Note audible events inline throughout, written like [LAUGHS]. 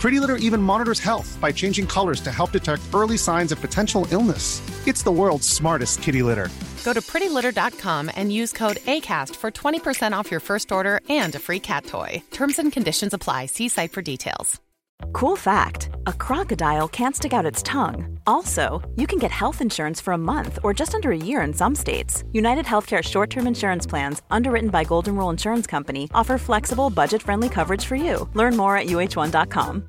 Pretty Litter even monitors health by changing colors to help detect early signs of potential illness. It's the world's smartest kitty litter. Go to prettylitter.com and use code ACAST for 20% off your first order and a free cat toy. Terms and conditions apply. See site for details. Cool fact a crocodile can't stick out its tongue. Also, you can get health insurance for a month or just under a year in some states. United Healthcare short term insurance plans, underwritten by Golden Rule Insurance Company, offer flexible, budget friendly coverage for you. Learn more at uh1.com.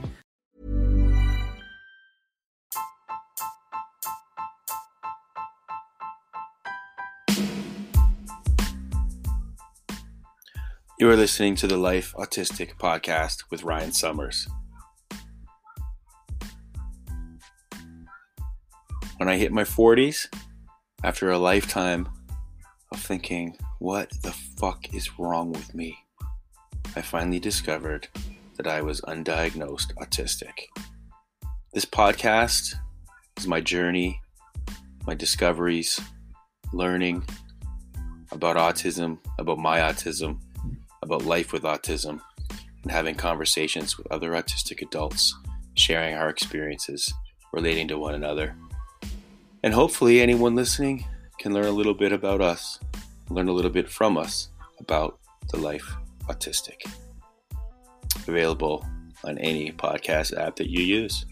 You are listening to the Life Autistic podcast with Ryan Summers. When I hit my 40s, after a lifetime of thinking, what the fuck is wrong with me? I finally discovered that I was undiagnosed autistic. This podcast is my journey, my discoveries, learning about autism, about my autism about life with autism and having conversations with other autistic adults, sharing our experiences, relating to one another. And hopefully, anyone listening can learn a little bit about us, learn a little bit from us about the life autistic. Available on any podcast app that you use.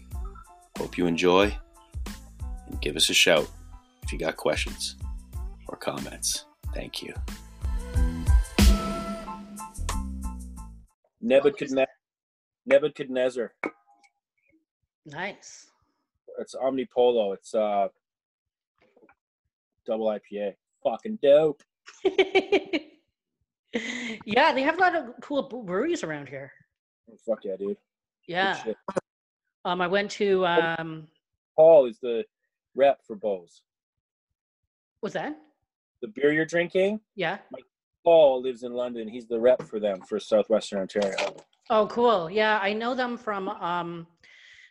Hope you enjoy and give us a shout if you got questions or comments. Thank you. Nebuchadnezzar. Nebuchadnezzar. Nice. It's Omnipollo. It's uh double IPA. Fucking dope. [LAUGHS] yeah, they have a lot of cool breweries around here. Oh, fuck yeah, dude. Yeah. Um, I went to um. Paul is the rep for Bose. What's that? The beer you're drinking? Yeah. Mike Paul lives in London. He's the rep for them for Southwestern Ontario. Oh, cool. Yeah, I know them from um,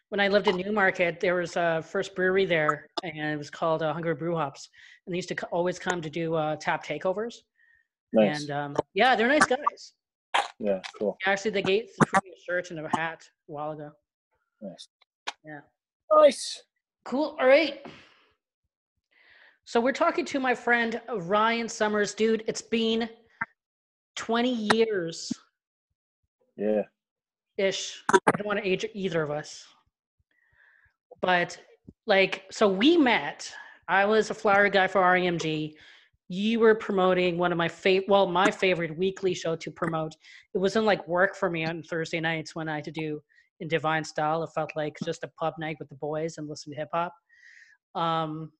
when I lived in Newmarket. There was a first brewery there, and it was called uh, Hungry Brew Hops. And they used to co- always come to do uh, tap takeovers. Nice. And um, yeah, they're nice guys. Yeah, cool. Actually, they gave me a shirt and a hat a while ago. Nice. Yeah. Nice. Cool. All right. So we're talking to my friend Ryan Summers. Dude, it's been 20 years. Yeah. Ish. I don't want to age either of us. But like, so we met. I was a flower guy for REMG. You were promoting one of my favorite, well, my favorite weekly show to promote. It wasn't like work for me on Thursday nights when I had to do in divine style. It felt like just a pub night with the boys and listen to hip hop. Um,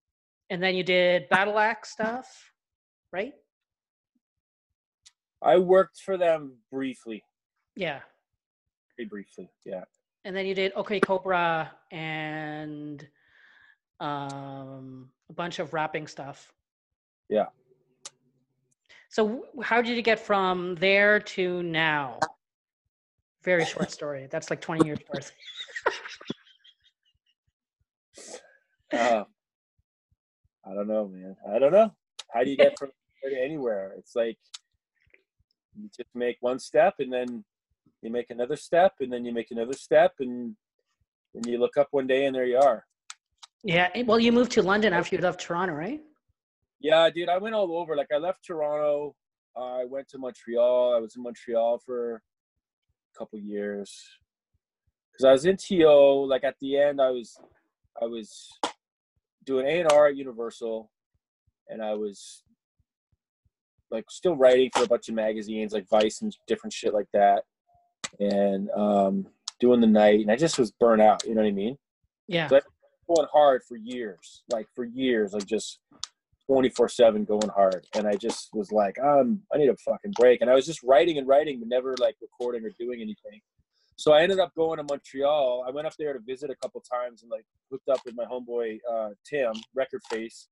and then you did battle axe stuff, right? I worked for them briefly. Yeah. Very briefly, yeah. And then you did OK Cobra and um, a bunch of rapping stuff. Yeah. So how did you get from there to now? Very short story. That's like 20 years worth. [LAUGHS] uh, I don't know, man. I don't know. How do you get from [LAUGHS] to anywhere? It's like you just make one step and then you make another step and then you make another step and then you look up one day and there you are. Yeah. Eh, well, you moved to London after you left Toronto, right? Yeah, dude. I went all over. Like I left Toronto. I went to Montreal. I was in Montreal for a couple years because I was in TO. Like at the end, I was I was doing A and R at Universal, and I was like still writing for a bunch of magazines like Vice and different shit like that, and um, doing the night. And I just was burnt out. You know what I mean? Yeah. So I going hard for years, like for years, like just 24 7 going hard. And I just was like, um, I need a fucking break. And I was just writing and writing, but never like recording or doing anything. So I ended up going to Montreal. I went up there to visit a couple times and like hooked up with my homeboy uh, Tim, Record Face,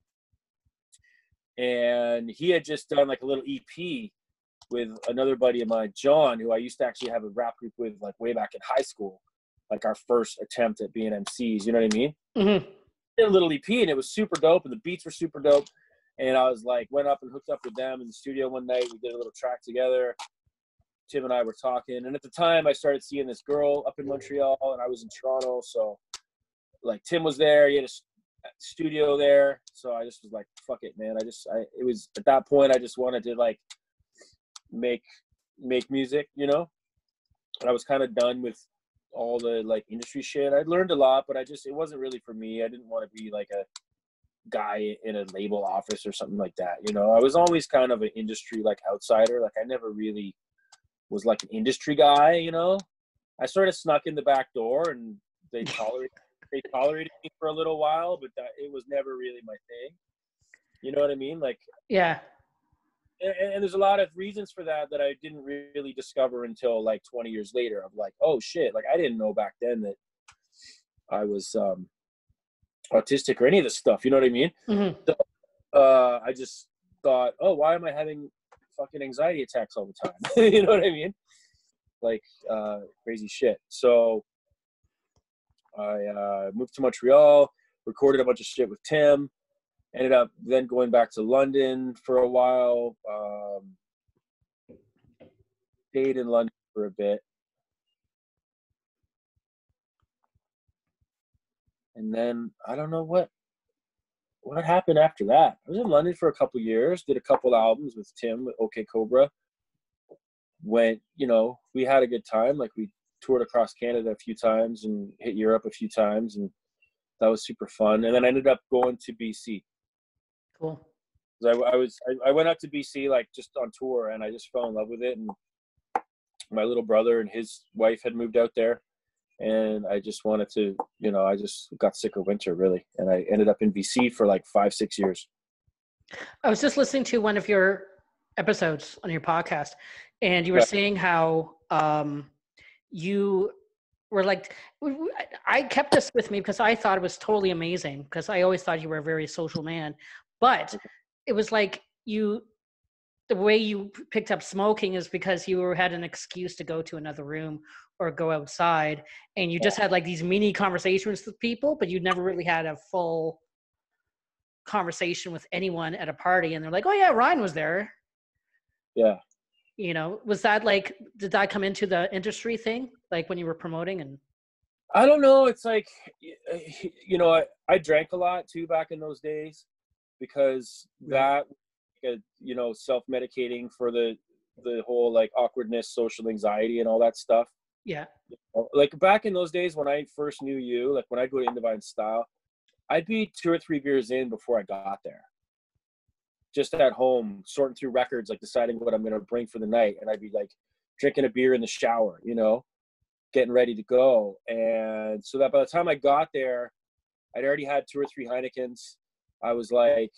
and he had just done like a little EP with another buddy of mine, John, who I used to actually have a rap group with like way back in high school, like our first attempt at being MCs. You know what I mean? Mm-hmm. Did a little EP and it was super dope, and the beats were super dope. And I was like, went up and hooked up with them in the studio one night. We did a little track together. Tim and I were talking, and at the time, I started seeing this girl up in Montreal, and I was in Toronto. So, like, Tim was there. He had a studio there so i just was like fuck it man i just i it was at that point i just wanted to like make make music you know and i was kind of done with all the like industry shit i learned a lot but i just it wasn't really for me i didn't want to be like a guy in a label office or something like that you know i was always kind of an industry like outsider like i never really was like an industry guy you know i sort of snuck in the back door and they [LAUGHS] tolerated they tolerated me for a little while, but that it was never really my thing. You know what I mean? Like yeah. And, and, there's a lot of reasons for that that I didn't really discover until like 20 years later. Of like, oh shit, like I didn't know back then that I was um, autistic or any of this stuff. You know what I mean? Mm-hmm. So, uh, I just thought, oh, why am I having fucking anxiety attacks all the time? [LAUGHS] you know what I mean? Like uh, crazy shit. So I uh, moved to Montreal, recorded a bunch of shit with Tim. Ended up then going back to London for a while. Um, stayed in London for a bit. And then I don't know what what happened after that. I was in London for a couple years, did a couple albums with Tim with OK Cobra. Went, you know, we had a good time. Like we toured across Canada a few times and hit Europe a few times, and that was super fun. And then I ended up going to BC. Cool. I, I was I, I went out to BC like just on tour, and I just fell in love with it. And my little brother and his wife had moved out there, and I just wanted to, you know, I just got sick of winter really, and I ended up in BC for like five six years. I was just listening to one of your episodes on your podcast, and you were yeah. saying how um, you were like i kept this with me because i thought it was totally amazing because i always thought you were a very social man but it was like you the way you picked up smoking is because you had an excuse to go to another room or go outside and you just had like these mini conversations with people but you never really had a full conversation with anyone at a party and they're like oh yeah ryan was there. Yeah. You know was that like did that come into the industry thing like when you were promoting and i don't know it's like uh, you know i, I drank a lot too back in those days because that you know self-medicating for the the whole like awkwardness social anxiety and all that stuff yeah oh, like back in those days when i first knew you like when i go to Indivine style i'd be two or three beers in before i got there just at home sorting through records, like deciding what I'm going to bring for the night. And I'd be like drinking a beer in the shower, you know, getting ready to go. And so that by the time I got there, I'd already had two or three Heinekens. I was like,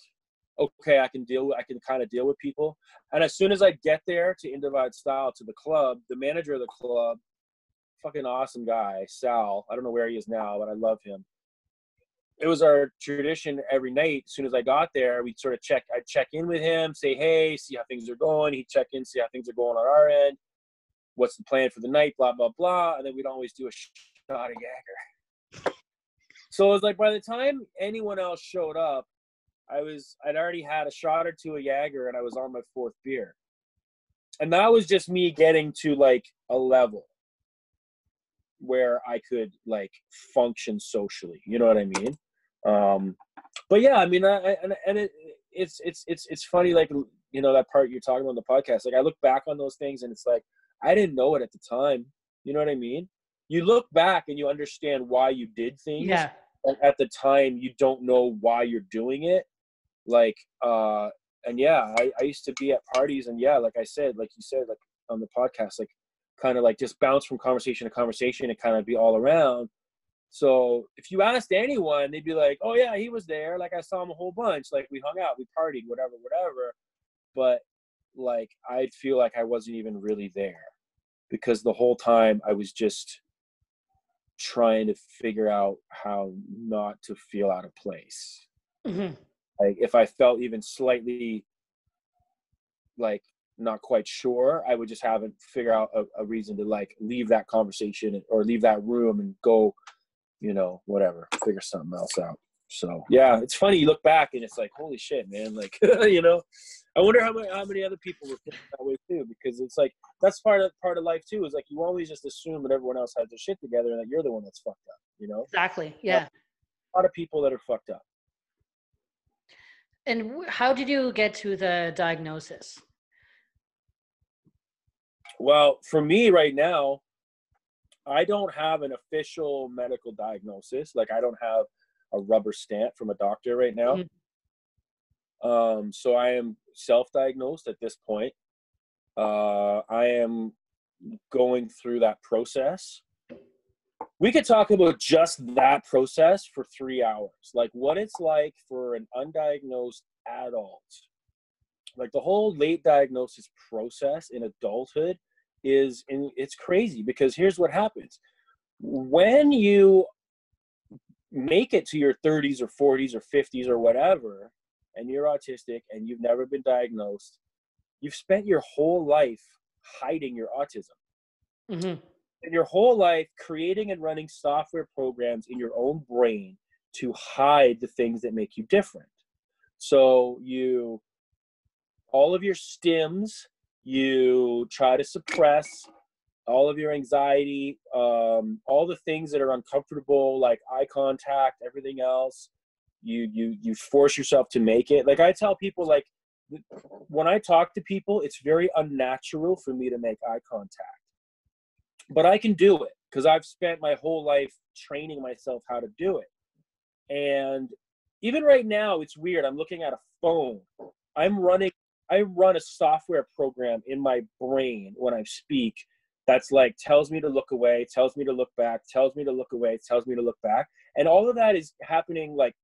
okay, I can deal. I can kind of deal with people. And as soon as I get there to In Divine Style to the club, the manager of the club, fucking awesome guy, Sal. I don't know where he is now, but I love him it was our tradition every night. As soon as I got there, we'd sort of check. I'd check in with him, say hey, see how things are going. He'd check in, see how things are going on our end. What's the plan for the night? Blah blah blah. And then we'd always do a shot of Jaeger. So it was like by the time anyone else showed up, I was I'd already had a shot or two of Jaeger, and I was on my fourth beer. And that was just me getting to like a level where I could like function socially. You know what I mean? Um, but yeah, I mean, I, I, and and it, it's it's it's it's funny, like you know that part you're talking about on the podcast. Like I look back on those things, and it's like I didn't know it at the time. You know what I mean? you look back and you understand why you did things. Yeah. And at the time, you don't know why you're doing it. Like, uh, and yeah, I, I used to be at parties, and yeah, like I said, like you said, like on the podcast, like kind of like just bounce from conversation to conversation and kind of be all around. So if you asked anyone, they'd be like, "Oh yeah, he was there. Like I saw him a whole bunch. Like we hung out, we partied, whatever, whatever." But like I'd feel like I wasn't even really there because the whole time I was just trying to figure out how not to feel out of place. Mhm. Like if I felt even slightly like not quite sure, I would just have it figure out a, a reason to like leave that conversation or leave that room and go, you know, whatever, figure something else out. So yeah, it's funny. You look back and it's like, holy shit, man! Like, [LAUGHS] you know, I wonder how many how many other people were feeling that way too, because it's like that's part of part of life too. Is like you always just assume that everyone else has their shit together and that you're the one that's fucked up. You know, Exactly. Yeah. a lot of people that are fucked up. And how did you get to the diagnosis? Well, for me right now, I don't have an official medical diagnosis. Like I don't have a rubber stamp from a doctor right now. Um, so I am self-diagnosed at this point. Uh, I am going through that process. We could talk about just that process for three hours, like what it's like for an undiagnosed adult. Like the whole late diagnosis process in adulthood is in, it's crazy because here's what happens. When you make it to your 30s or 40s or 50s or whatever and you're autistic and you've never been diagnosed you've spent your whole life hiding your autism. Hmm and your whole life creating and running software programs in your own brain to hide the things that make you different. So you all of your stims you try to suppress all of your anxiety um, all the things that are uncomfortable like eye contact everything else. You you you force yourself to make it. Like i tell people like when i talk to people it's very unnatural for me to make eye contact. But i can do it because i've spent my whole life training myself how to do it. And even right now it's weird. I'm looking at a phone. I'm running i run a software program in my brain when i speak that's like tells me to look away tells me to look back tells me to look away tells me to look back. And all of that is happening like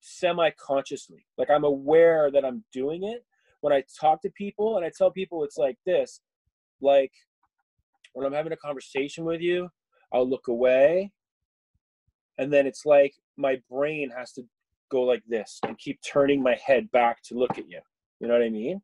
semi-consciously. Like i'm aware that i'm doing it. When i talk to people and i tell people it's like this like when i'm having a conversation with you i'll look away and then it's like my brain has to go like this and keep turning my head back to look at you you know what i mean?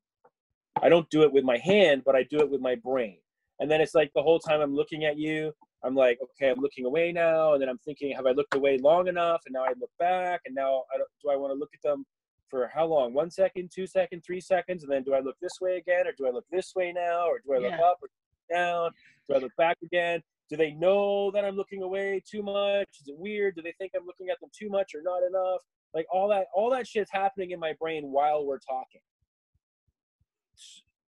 I don't do it with my hand but i do it with my brain. And then it's like the whole time i'm looking at you i'm like okay i'm looking away now. And then i'm thinking have i looked away long enough? And now i look back and now I don't, do i want to look at them for how long? One second two seconds three seconds and then do i look this way again or do i look this way now or do i look Yeah. up or down? Do i look back again? Do they know that i'm looking away too much? Is it weird? Do they think i'm looking at them too much or not enough? Like all that all that shit's happening in my brain while we're talking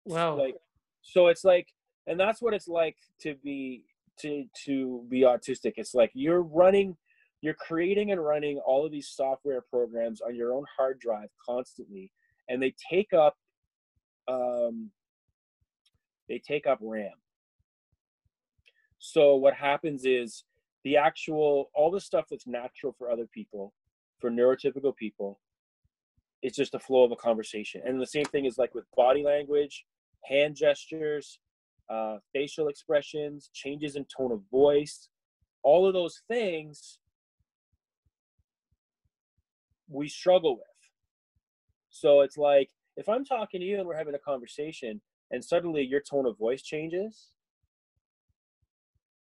Wow. like so it's like and that's what it's like to be to to be autistic it's like you're running you're creating and running all of these software programs on your own hard drive constantly and they take up um they take up ram so what happens is the actual all the stuff that's natural for other people for neurotypical people it's just the flow of a conversation. And the same thing is like with body language hand gestures uh, facial expressions changes in tone of voice all of those things we struggle with. So it's like if i'm talking to you and we're having a conversation and suddenly your tone of voice changes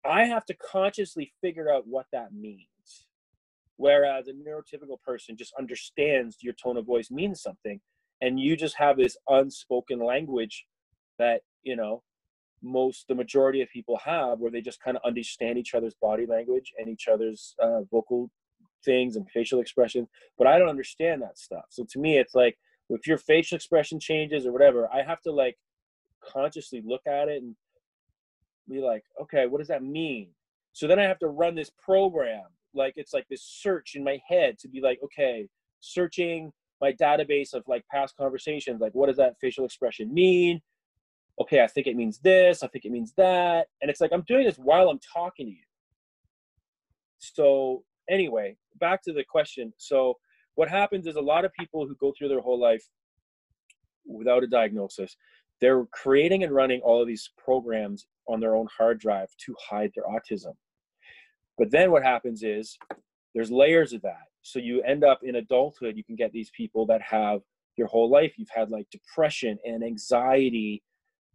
i have to consciously figure out what that means whereas a neurotypical person just understands your tone of voice means something and you just have this unspoken language that you know most the majority of people have where they just kind of understand each other's body language and each other's uh, vocal things and facial expression but i don't understand that stuff. So to me it's like if your facial expression changes or whatever i have to like consciously look at it and be like okay what does that mean? So then I have to run this program, like it's like this search in my head to be like, okay, searching my database of like past conversations, like what does that facial expression mean? Okay, I think it means this, I think it means that. And it's like I'm doing this while I'm talking to you. So anyway, back to the question. So what happens is a lot of people who go through their whole life without a diagnosis, they're creating and running all of these programs on their own hard drive to hide their autism. But then what happens is there's layers of that. So you end up in adulthood, you can get these people that have your whole life, you've had like depression and anxiety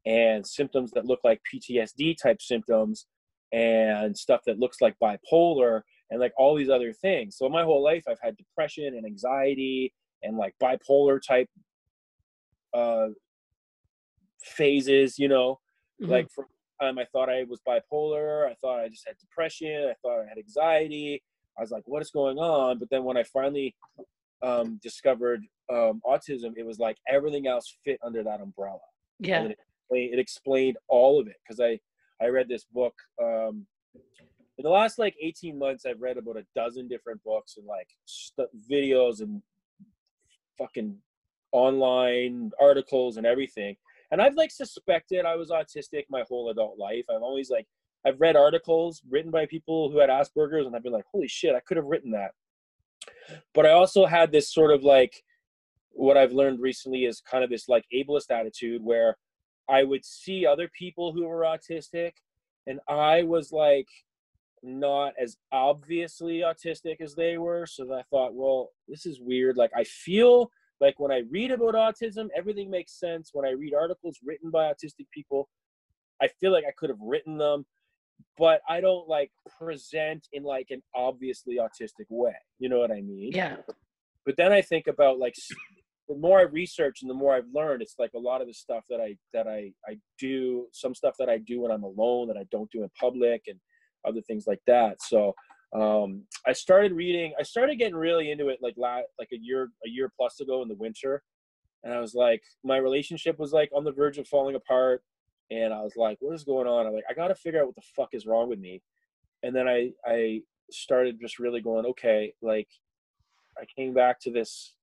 and symptoms that look like PTSD type symptoms and stuff that looks like bipolar and like all these other things. So my whole life I've had depression and anxiety and like bipolar type uh phases, you know, mm-hmm. like from time I thought I was bipolar, I thought I just had depression, I thought I had anxiety. I was like, what is going on? But then when I finally um, discovered um, autism, it was like everything else fit under that umbrella. Yeah. It explained, it, explained, all of it because I, I read this book. Um, in the last like 18 months, I've read about a dozen different books and like st- videos and fucking online articles and everything. And I've like suspected I was autistic my whole adult life. I've always like I've read articles written by people who had Asperger's and I've been like, holy shit, I could have written that. But I also had this sort of like what I've learned recently is kind of this like ableist attitude where I would see other people who were autistic and I was like not as obviously autistic as they were. So I thought, well, this is weird. Like I feel like when I read about autism, everything makes sense. When I read articles written by autistic people, I feel like I could have written them, but I don't like present in like an obviously autistic way. You know what I mean? Yeah. But then I think about like the more I research and the more I've learned, it's like a lot of the stuff that I that I I do, some stuff that I do when I'm alone that I don't do in public, and other things like that. So um, I started reading. I started getting really into it like la- like a year a year plus ago in the winter, and I was like, my relationship was like on the verge of falling apart, and I was like, what is going on? I'm like, I got to figure out what the fuck is wrong with me, and then I I started just really going, okay, like I came back to this,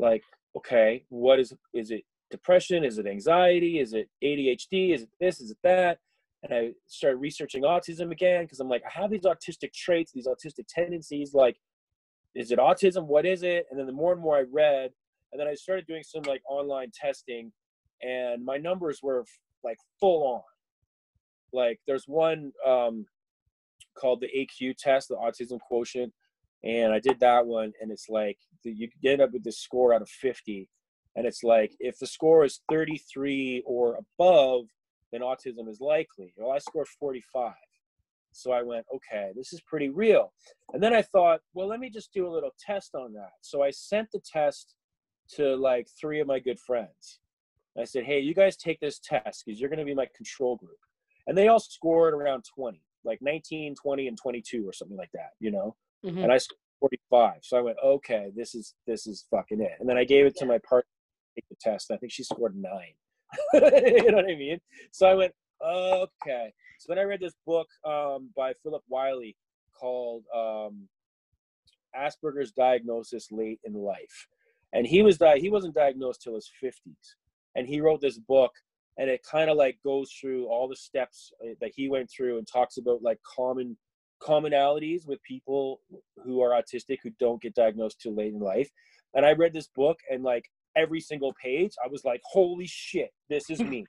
like, okay, what is is it depression? Is it anxiety? Is it ADHD? Is it this? Is it that? And I started researching autism again because I'm like, I have these autistic traits, these autistic tendencies. Like, is it autism? What is it? And then the more and more I read, and then I started doing some like online testing, and my numbers were like full on. Like, there's one um, called the AQ test, the autism quotient, and I did that one, and it's like you get up with this score out of 50, and it's like if the score is 33 or above then autism is likely. Well, I scored 45. So I went, okay, this is pretty real. And then I thought, well, let me just do a little test on that. So I sent the test to like three of my good friends. I said, hey, you guys take this test because you're going to be my control group. And they all scored around 20, like 19, 20, and 22 or something like that, you know? Mm-hmm. And I scored 45. So I went, okay, this is this is fucking it. And then I gave it to my partner to take the test. I think she scored nine. [LAUGHS] you know what I mean? So I went, okay. So then I read this book um, by Philip Wylie called um, Asperger's Diagnosis Late in Life. And he was di- he wasn't diagnosed till his 50s. And he wrote this book and it kind of like goes through all the steps uh, that he went through and talks about like common commonalities with people who are autistic who don't get diagnosed too late in life. And I read this book and like every single page, I was like, holy shit, this is me.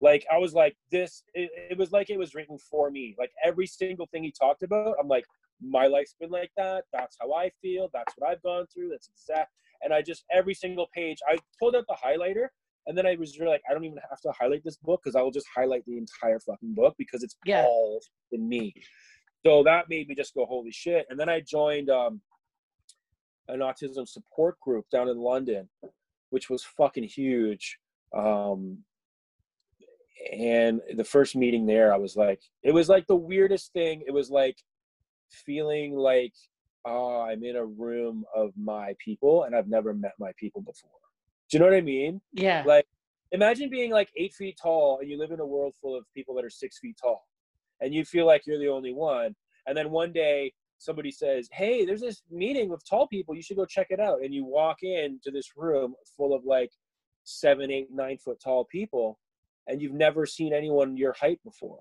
like I was like, this. It, it, was like it was written for me. Like every single thing he talked about, I'm like, my life's been like that. That's how I feel. That's what I've gone through. That's exact. And I just every single page, I pulled out the highlighter, and then I was really like, I don't even have to highlight this book because I will just highlight the entire fucking book because it's yeah. all in me. So that made me just go, holy shit. And then I joined um, an autism support group down in London which was fucking huge. Um, and the first meeting there, I was like, it was like the weirdest thing. It was like feeling like, oh, I'm in a room of my people and I've never met my people before. Do you know what I mean? Yeah. Like, imagine being like eight feet tall and you live in a world full of people that are six feet tall. and you feel like you're the only one and then one day somebody says hey there's this meeting with tall people you should go check it out. And you walk into this room full of like seven eight nine foot tall people and you've never seen anyone your height before.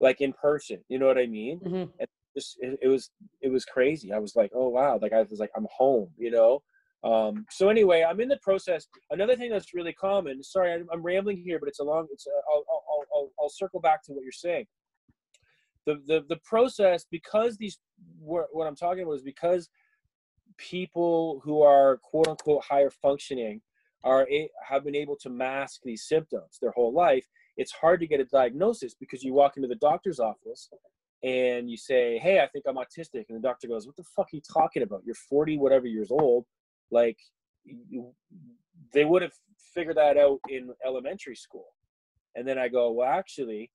Like in person you know what i mean? Mhm. and just it, it was it was crazy. I was like oh wow. Like i was like i'm home you know? Um so anyway i'm in the process. Another thing that's really common sorry i'm, I'm rambling here but it's a long it's uh, I'll, I'll i'll i'll circle back to what you're saying. The the, the process because these what, what i'm talking about is because people who are quote unquote higher functioning are have been able to mask these symptoms their whole life it's hard to get a diagnosis because you walk into the doctor's office and you say hey i think i'm autistic and the doctor goes what the fuck are you talking about? You're 40 whatever years old. Like you, they would have figured that out in elementary school. And then i go well actually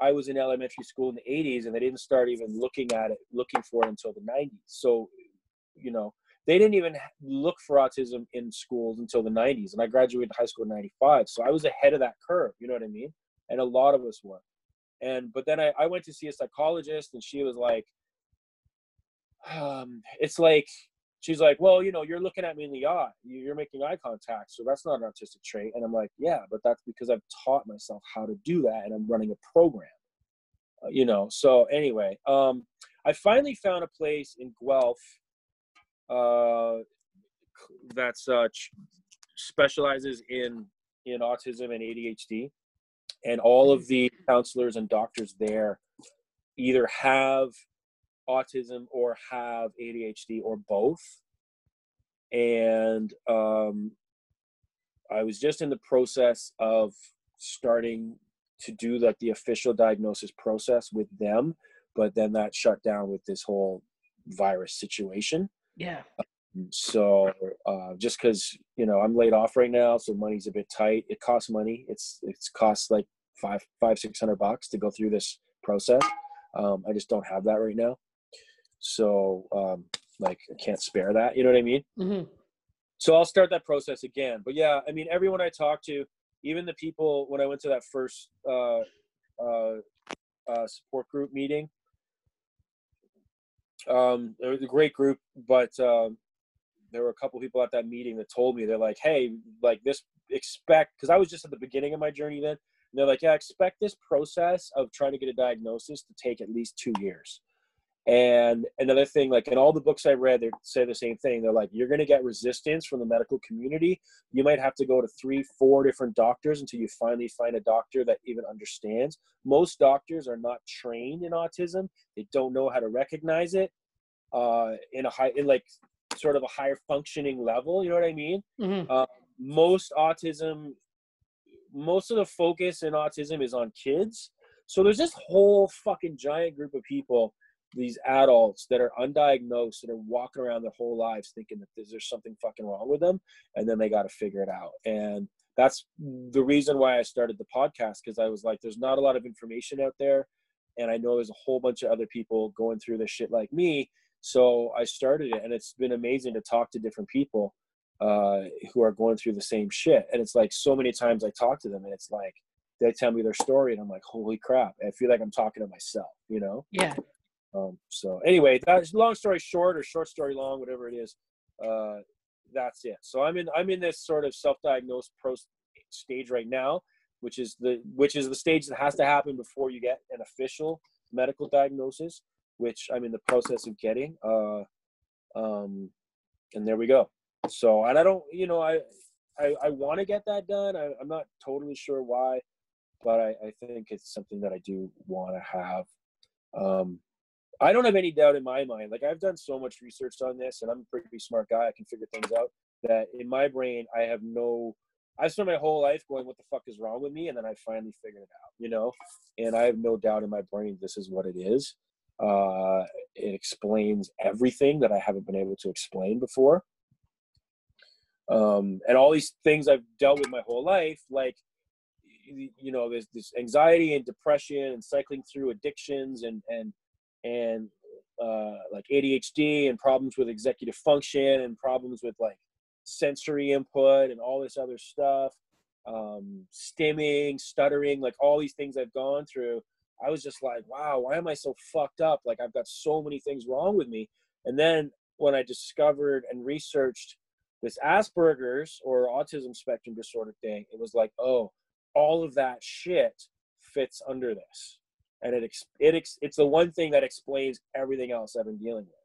i was in elementary school in the 80s and they didn't start even looking at it looking for it until the 90s so you know they didn't even look for autism in schools until the 90s and i graduated high school in 95 so i was ahead of that curve you know what i mean? And a lot of us were. And but then i, I went to see a psychologist and she was like um, it's like she's like well you know you're looking at me in the eye. You- you're making eye contact so that's not an autistic trait. And i'm like yeah but that's because i've taught myself how to do that and i'm running a program. Uh, you know so anyway um, i finally found a place in guelph uh, that's uh, specializes in in autism and ADHD, and all of the counselors and doctors there either have autism or have ADHD or both. And um, I was just in the process of starting to do like the official diagnosis process with them, but then that shut down with this whole virus situation. Yeah. so uh, just because you know i'm laid off right now so money's a bit tight. It costs money. It's it's costs like five five six hundred bucks to go through this process. Um, i just don't have that right now so um, like i can't spare that you know what i mean? Hmm so i'll start that process again. But yeah i mean everyone i talked to even the people when i went to that first uh, uh, uh, support group meeting um, it was a great group but um, there were a couple people at that meeting that told me they're like hey like this expect because i was just at the beginning of my journey then and they're like yeah expect this process of trying to get a diagnosis to take at least two years and another thing like in all the books i read they say the same thing. They're like you're going to get resistance from the medical community. You might have to go to three four different doctors until you finally find a doctor that even understands. Most doctors are not trained in autism. They don't know how to recognize it uh in a high in like sort of a higher functioning level you know what i mean? Hmm uh, most autism most of the focus in autism is on kids. So there's this whole fucking giant group of people these adults that are undiagnosed that are walking around their whole lives thinking that there's, something fucking wrong with them and then they got to figure it out and that's the reason why i started the podcast because i was like there's not a lot of information out there and i know there's a whole bunch of other people going through this shit like me so i started it and it's been amazing to talk to different people uh, who are going through the same shit. And it's like so many times I talk to them and it's like they tell me their story and I'm like, holy crap. I feel like I'm talking to myself, you know? Yeah. Um, so anyway, that's long story short or short story long, whatever it is. Uh, that's it. So I'm in, I'm in this sort of self-diagnosed pro stage right now, which is the, which is the stage that has to happen before you get an official medical diagnosis, which I'm in the process of getting. Uh, um, and there we go so and i don't you know i i, I want to get that done I, i'm not totally sure why but I, I think it's something that i do want to have um i don't have any doubt in my mind like i've done so much research on this and i'm a pretty smart guy i can figure things out that in my brain i have no i spent my whole life going what the fuck is wrong with me? And then i finally figured it out you know? And i have no doubt in my brain this is what it is. Uh it explains everything that i haven't been able to explain before. Um, and all these things I've dealt with my whole life, like you know, there's this anxiety and depression and cycling through addictions and and and uh, like ADHD and problems with executive function and problems with like sensory input and all this other stuff, um, stimming, stuttering, like all these things I've gone through. I was just like, wow, why am I so fucked up? Like I've got so many things wrong with me. And then when I discovered and researched this Asperger's or autism spectrum disorder thing, it was like, oh, all of that shit fits under this, and it it it's the one thing that explains everything else I've been dealing with.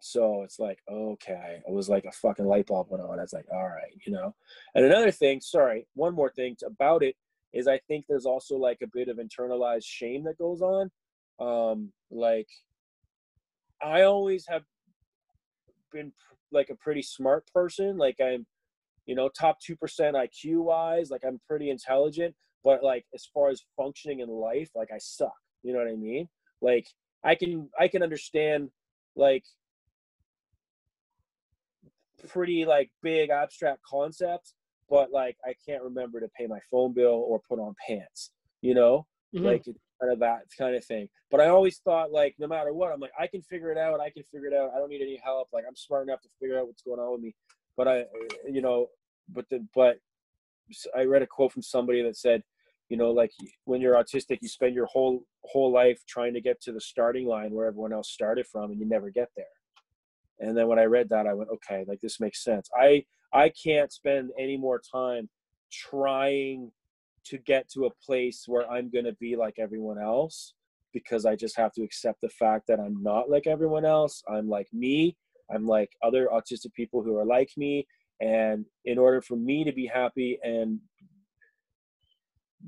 So it's like, okay, it was like a fucking light bulb went on. I was like, all right, you know. And another thing, sorry, one more thing about it is I think there's also like a bit of internalized shame that goes on. Um, like I always have been like a pretty smart person. Like I'm, you know, top 2% IQ wise, like I'm pretty intelligent, but like as far as functioning in life, like I suck. You know what I mean? Like I can, I can understand like pretty like big abstract concepts, but like I can't remember to pay my phone bill or put on pants, you know? Mm-hmm. Like kind of that kind of thing. But I always thought like no matter what, I'm like I can figure it out. I can figure it out. I don't need any help. Like I'm smart enough to figure out what's going on with me. But I, you know, but the but I read a quote from somebody that said, you know, like when you're autistic, you spend your whole whole life trying to get to the starting line where everyone else started from, and you never get there. And then when I read that, I went, okay, like this makes sense. I I can't spend any more time trying to get to a place where I'm going to be like everyone else because I just have to accept the fact that I'm not like everyone else. I'm like me. I'm like other autistic people who are like me. And in order for me to be happy and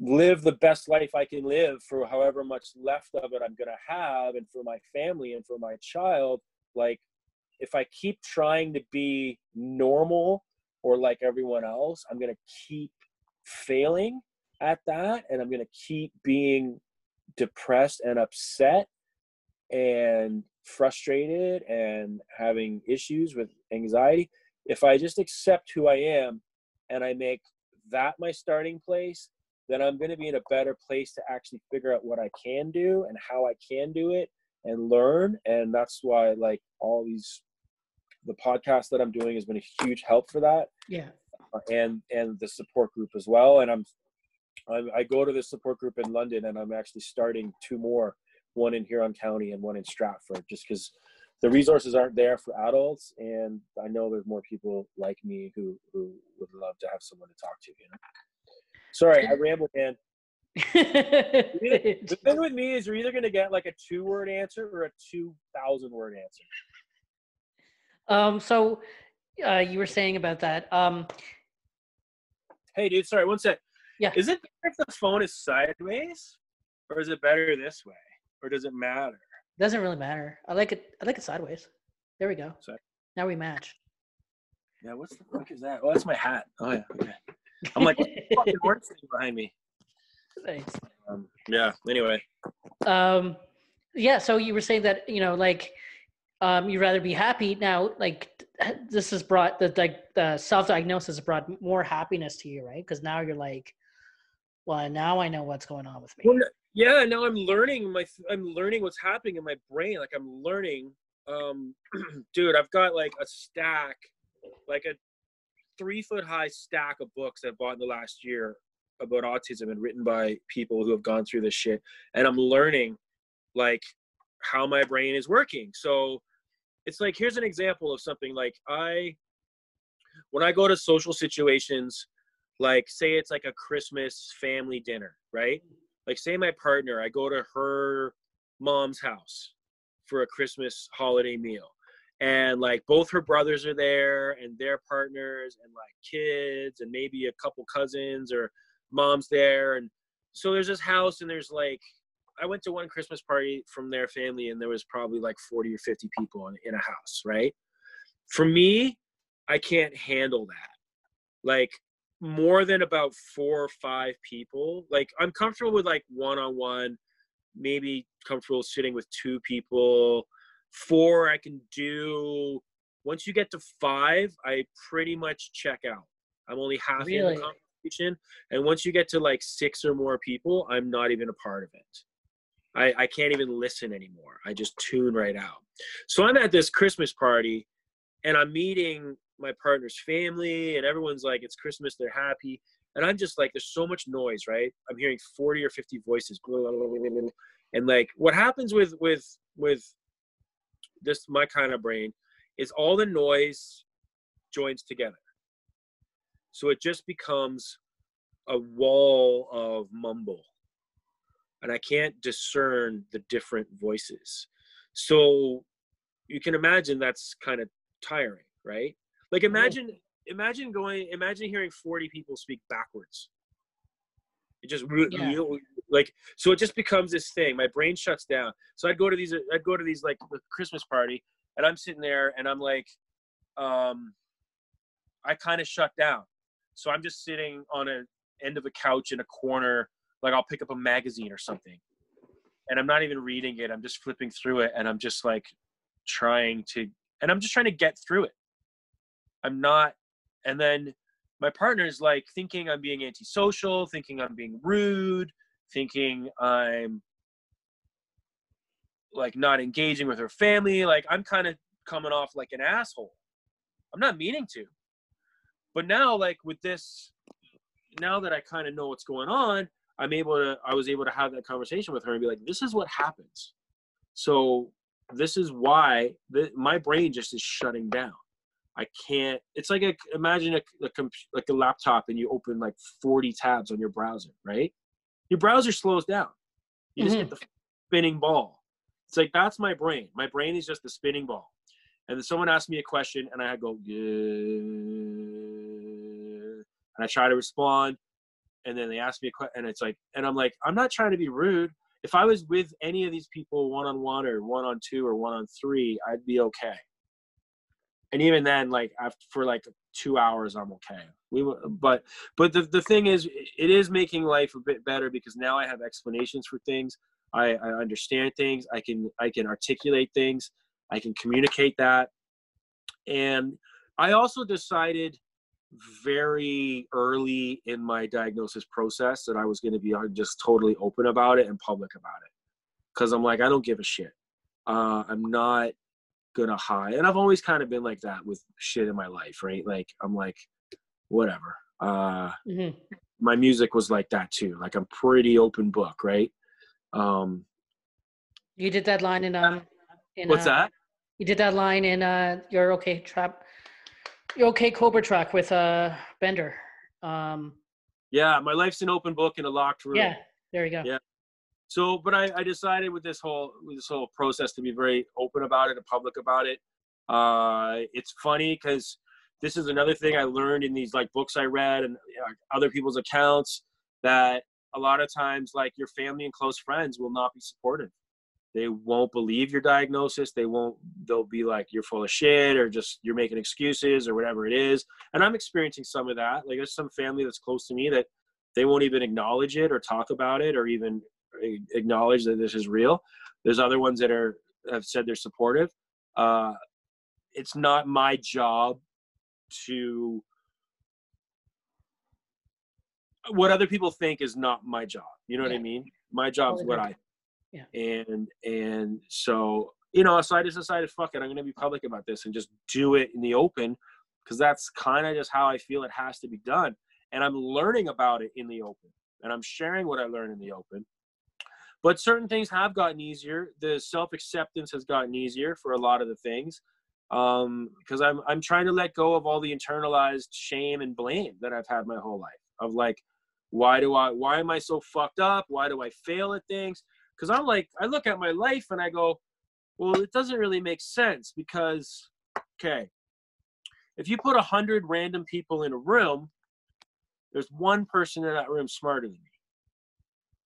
live the best life I can live for however much left of it I'm going to have, and for my family and for my child, like if I keep trying to be normal or like everyone else, I'm going to keep failing at that and I'm going to keep being depressed and upset and frustrated and having issues with anxiety. If I just accept who I am and I make that my starting place, then I'm going to be in a better place to actually figure out what I can do and how I can do it and learn. And that's why, like, all these, the podcast that I'm doing has been a huge help for that. Yeah. Uh, and, and the support group as well. And I'm I, I go to the support group in London, and I'm actually starting two more, one in Huron County and one in Stratford, just because the resources aren't there for adults, and I know there's more people like me who who would love to have someone to talk to. You know. Sorry, I [LAUGHS] rambled, man. the thing with me is you're either going to get like a two word answer or a 2000 word answer um so uh you were saying about that um hey dude sorry one sec yeah. Is it if the phone is sideways, or is it better this way, or does it matter? Doesn't really matter. I like it. I like it sideways. There we go. Sorry. Now we match. Yeah. What's the fuck is that? Oh, that's my hat. Oh yeah. Okay. I'm like fucking [LAUGHS] behind me. Thanks. Um, yeah. Anyway. Um. Yeah. So you were saying that you know like um, you'd rather be happy now like this has brought the like the self-diagnosis has brought more happiness to you right because now you're like well now i know what's going on with me well, yeah now i'm learning my i'm learning what's happening in my brain like i'm learning um [CLEARS THROAT] dude i've got like a stack like a three foot high stack of books i've bought in the last year about autism and written by people who have gone through this shit and i'm learning like how my brain is working. So it's like here's an example of something like i when i go to social situations like say it's like a christmas family dinner right? Like say my partner i go to her mom's house for a christmas holiday meal and like both her brothers are there and their partners and like kids and maybe a couple cousins or mom's there and so there's this house and there's like I went to one Christmas party from their family and there was probably like 40 or 50 people in, in a house, right? For me, I can't handle that. Like more than about four or five people. Like I'm comfortable with like one on one, maybe comfortable sitting with two people. Four, I can do. Once you get to five, I pretty much check out. I'm only half really? in the conversation. And once you get to like six or more people, I'm not even a part of it. I, I can't even listen anymore. I just tune right out. So I'm at this Christmas party and I'm meeting my partner's family and everyone's like, it's Christmas, they're happy. and I'm just like, there's so much noise, right? I'm hearing 40 or 50 voices, [LAUGHS] and like, what happens with with with this my kind of brain is all the noise joins together, so it just becomes a wall of mumble, and I can't discern the different voices. So you can imagine that's kind of tiring, right? Like imagine imagine going imagine hearing 40 people speak backwards it just yeah. Like so it just becomes this thing. My brain shuts down. So i'd go to these i'd go to these like the christmas party and i'm sitting there and i'm like um i kind of shut down. So i'm just sitting on a end of a couch in a corner like i'll pick up a magazine or something. And i'm not even reading it i'm just flipping through it and i'm just like trying to and i'm just trying to get through it. I'm not and then my partner's like thinking i'm being antisocial thinking i'm being rude thinking i'm like not engaging with her family like i'm kind of coming off like an asshole i'm not meaning to but now like with this now that i kind of know what's going on i'm able to i was able to have that conversation with her and be like this is what happens so this is why the, my brain just is shutting down I can't. It's like a imagine a, a like a laptop and you open like 40 tabs on your browser, right? Your browser slows down. You just mm-hmm. get the spinning ball. It's like that's my brain. My brain is just the spinning ball. And then someone asked me a question and I go, yeah. and I try to respond. And then they ask me a question and it's like, and I'm like, I'm not trying to be rude. If I was with any of these people one on one or one on two or one on three, I'd be okay and even then like after for like two hours i'm okay. We but but the, the thing is it is making life a bit better because now i have explanations for things. I, I understand things. I can i can articulate things. I can communicate that. And i also decided very early in my diagnosis process that i was going to be uh, just totally open about it and public about it. Because i'm like i don't give a shit. Uh, i'm not gonna hide. And I've always kind of been like that with shit in my life, right? Like I'm like, whatever. Uh, mm-hmm. My music was like that too. Like I'm pretty open book, right? Um, you did that line in um. In, what's uh, that? You did that line in uh, your okay trap, your okay Cobra track with uh Bender. Um, yeah, my life's an open book in a locked room. Yeah, there you go. Yeah, so but I, I decided with this whole with this whole process to be very open about it and public about it. Uh, it's funny because this is another thing i learned in these like books i read and you know, other people's accounts that a lot of times like your family and close friends will not be supportive. They won't believe your diagnosis. They won't they'll be like you're full of shit or just you're making excuses or whatever it is. And i'm experiencing some of that. Like there's some family that's close to me that they won't even acknowledge it or talk about it or even acknowledge that this is real. There's other ones that are have said they're supportive. Uh, it's not my job to what other people think is not my job. You know yeah. what I mean? My job is what I yeah. and and so you know, so I just decided, fuck it, I'm gonna be public about this and just do it in the open because that's kind of just how I feel it has to be done. And I'm learning about it in the open and I'm sharing what I learned in the open but certain things have gotten easier. The self-acceptance has gotten easier for a lot of the things um, because I'm, I'm trying to let go of all the internalized shame and blame that i've had my whole life of like why do i why am i so fucked up? Why do i fail at things? Because i'm like i look at my life and i go well it doesn't really make sense because okay if you put a hundred random people in a room there's one person in that room smarter than me.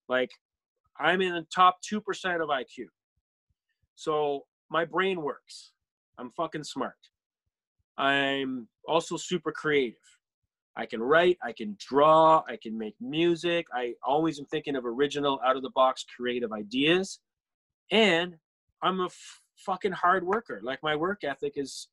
Like I'm in the top 2% of IQ. So my brain works. I'm fucking smart. I'm also super creative. I can write, I can draw, I can make music. I always am thinking of original, out of the box, creative ideas. And I'm a f- fucking hard worker. Like my work ethic is,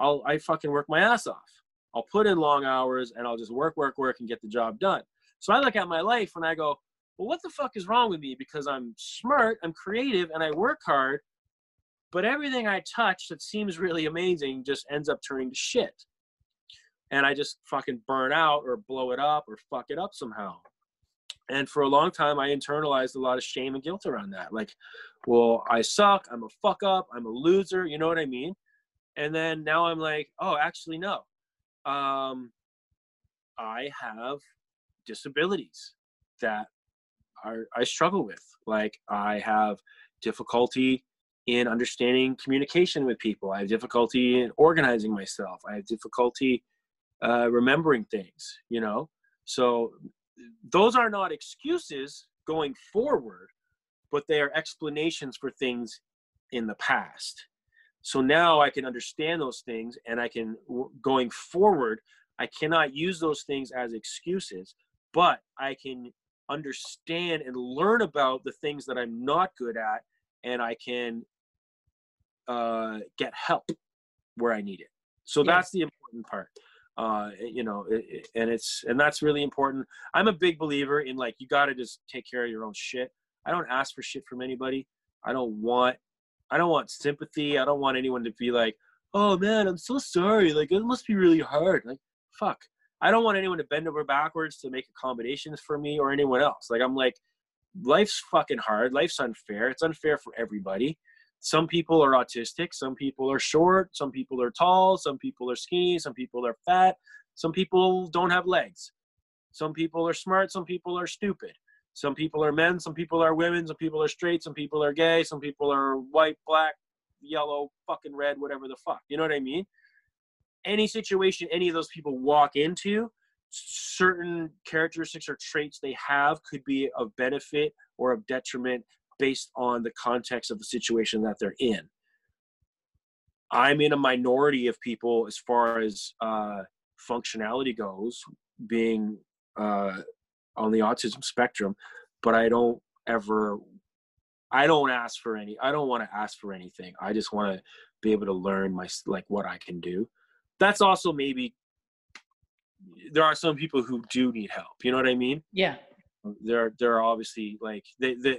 I'll I fucking work my ass off. I'll put in long hours and I'll just work, work, work, and get the job done. So I look at my life and I go, well, what the fuck is wrong with me? Because I'm smart, I'm creative, and I work hard, but everything I touch that seems really amazing just ends up turning to shit. and I just fucking burn out or blow it up or fuck it up somehow. And for a long time, I internalized a lot of shame and guilt around that. Like, well, I suck. I'm a fuck up. I'm a loser. You know what I mean? And then now I'm like, oh, actually, no. Um, I have disabilities that are, I struggle with. Like, I have difficulty in understanding communication with people. I have difficulty in organizing myself. I have difficulty uh, remembering things, you know? So those are not excuses going forward, but they are explanations for things in the past. So now I can understand those things and I can, going forward, I cannot use those things as excuses, but I can understand and learn about the things that I'm not good at and I can uh, get help where I need it. So that's the important part. Uh, you know, it, and it's and that's really important. I'm a big believer in like you got to just take care of your own shit. I don't ask for shit from anybody. I don't want I don't want sympathy. I don't want anyone to be like, "Oh man, I'm so sorry. Like it must be really hard." Like fuck. I don't want anyone to bend over backwards to make accommodations for me or anyone else. Like I'm like life's fucking hard. Life's unfair. It's unfair for everybody some people are autistic some people are short some people are tall some people are skinny some people are fat some people don't have legs some people are smart some people are stupid some people are men some people are women some people are straight some people are gay some people are white black yellow fucking red whatever the fuck you know what i mean any situation any of those people walk into certain characteristics or traits they have could be of benefit or of detriment based on the context of the situation that they're in. I'm in a minority of people as far as uh, functionality goes, being uh, on the autism spectrum, but I don't ever, I don't ask for any, I don't want to ask for anything. I just want to be able to learn my, like what I can do. That's also maybe, there are some people who do need help. You know what I mean? Yeah. There, there are obviously like, they, they,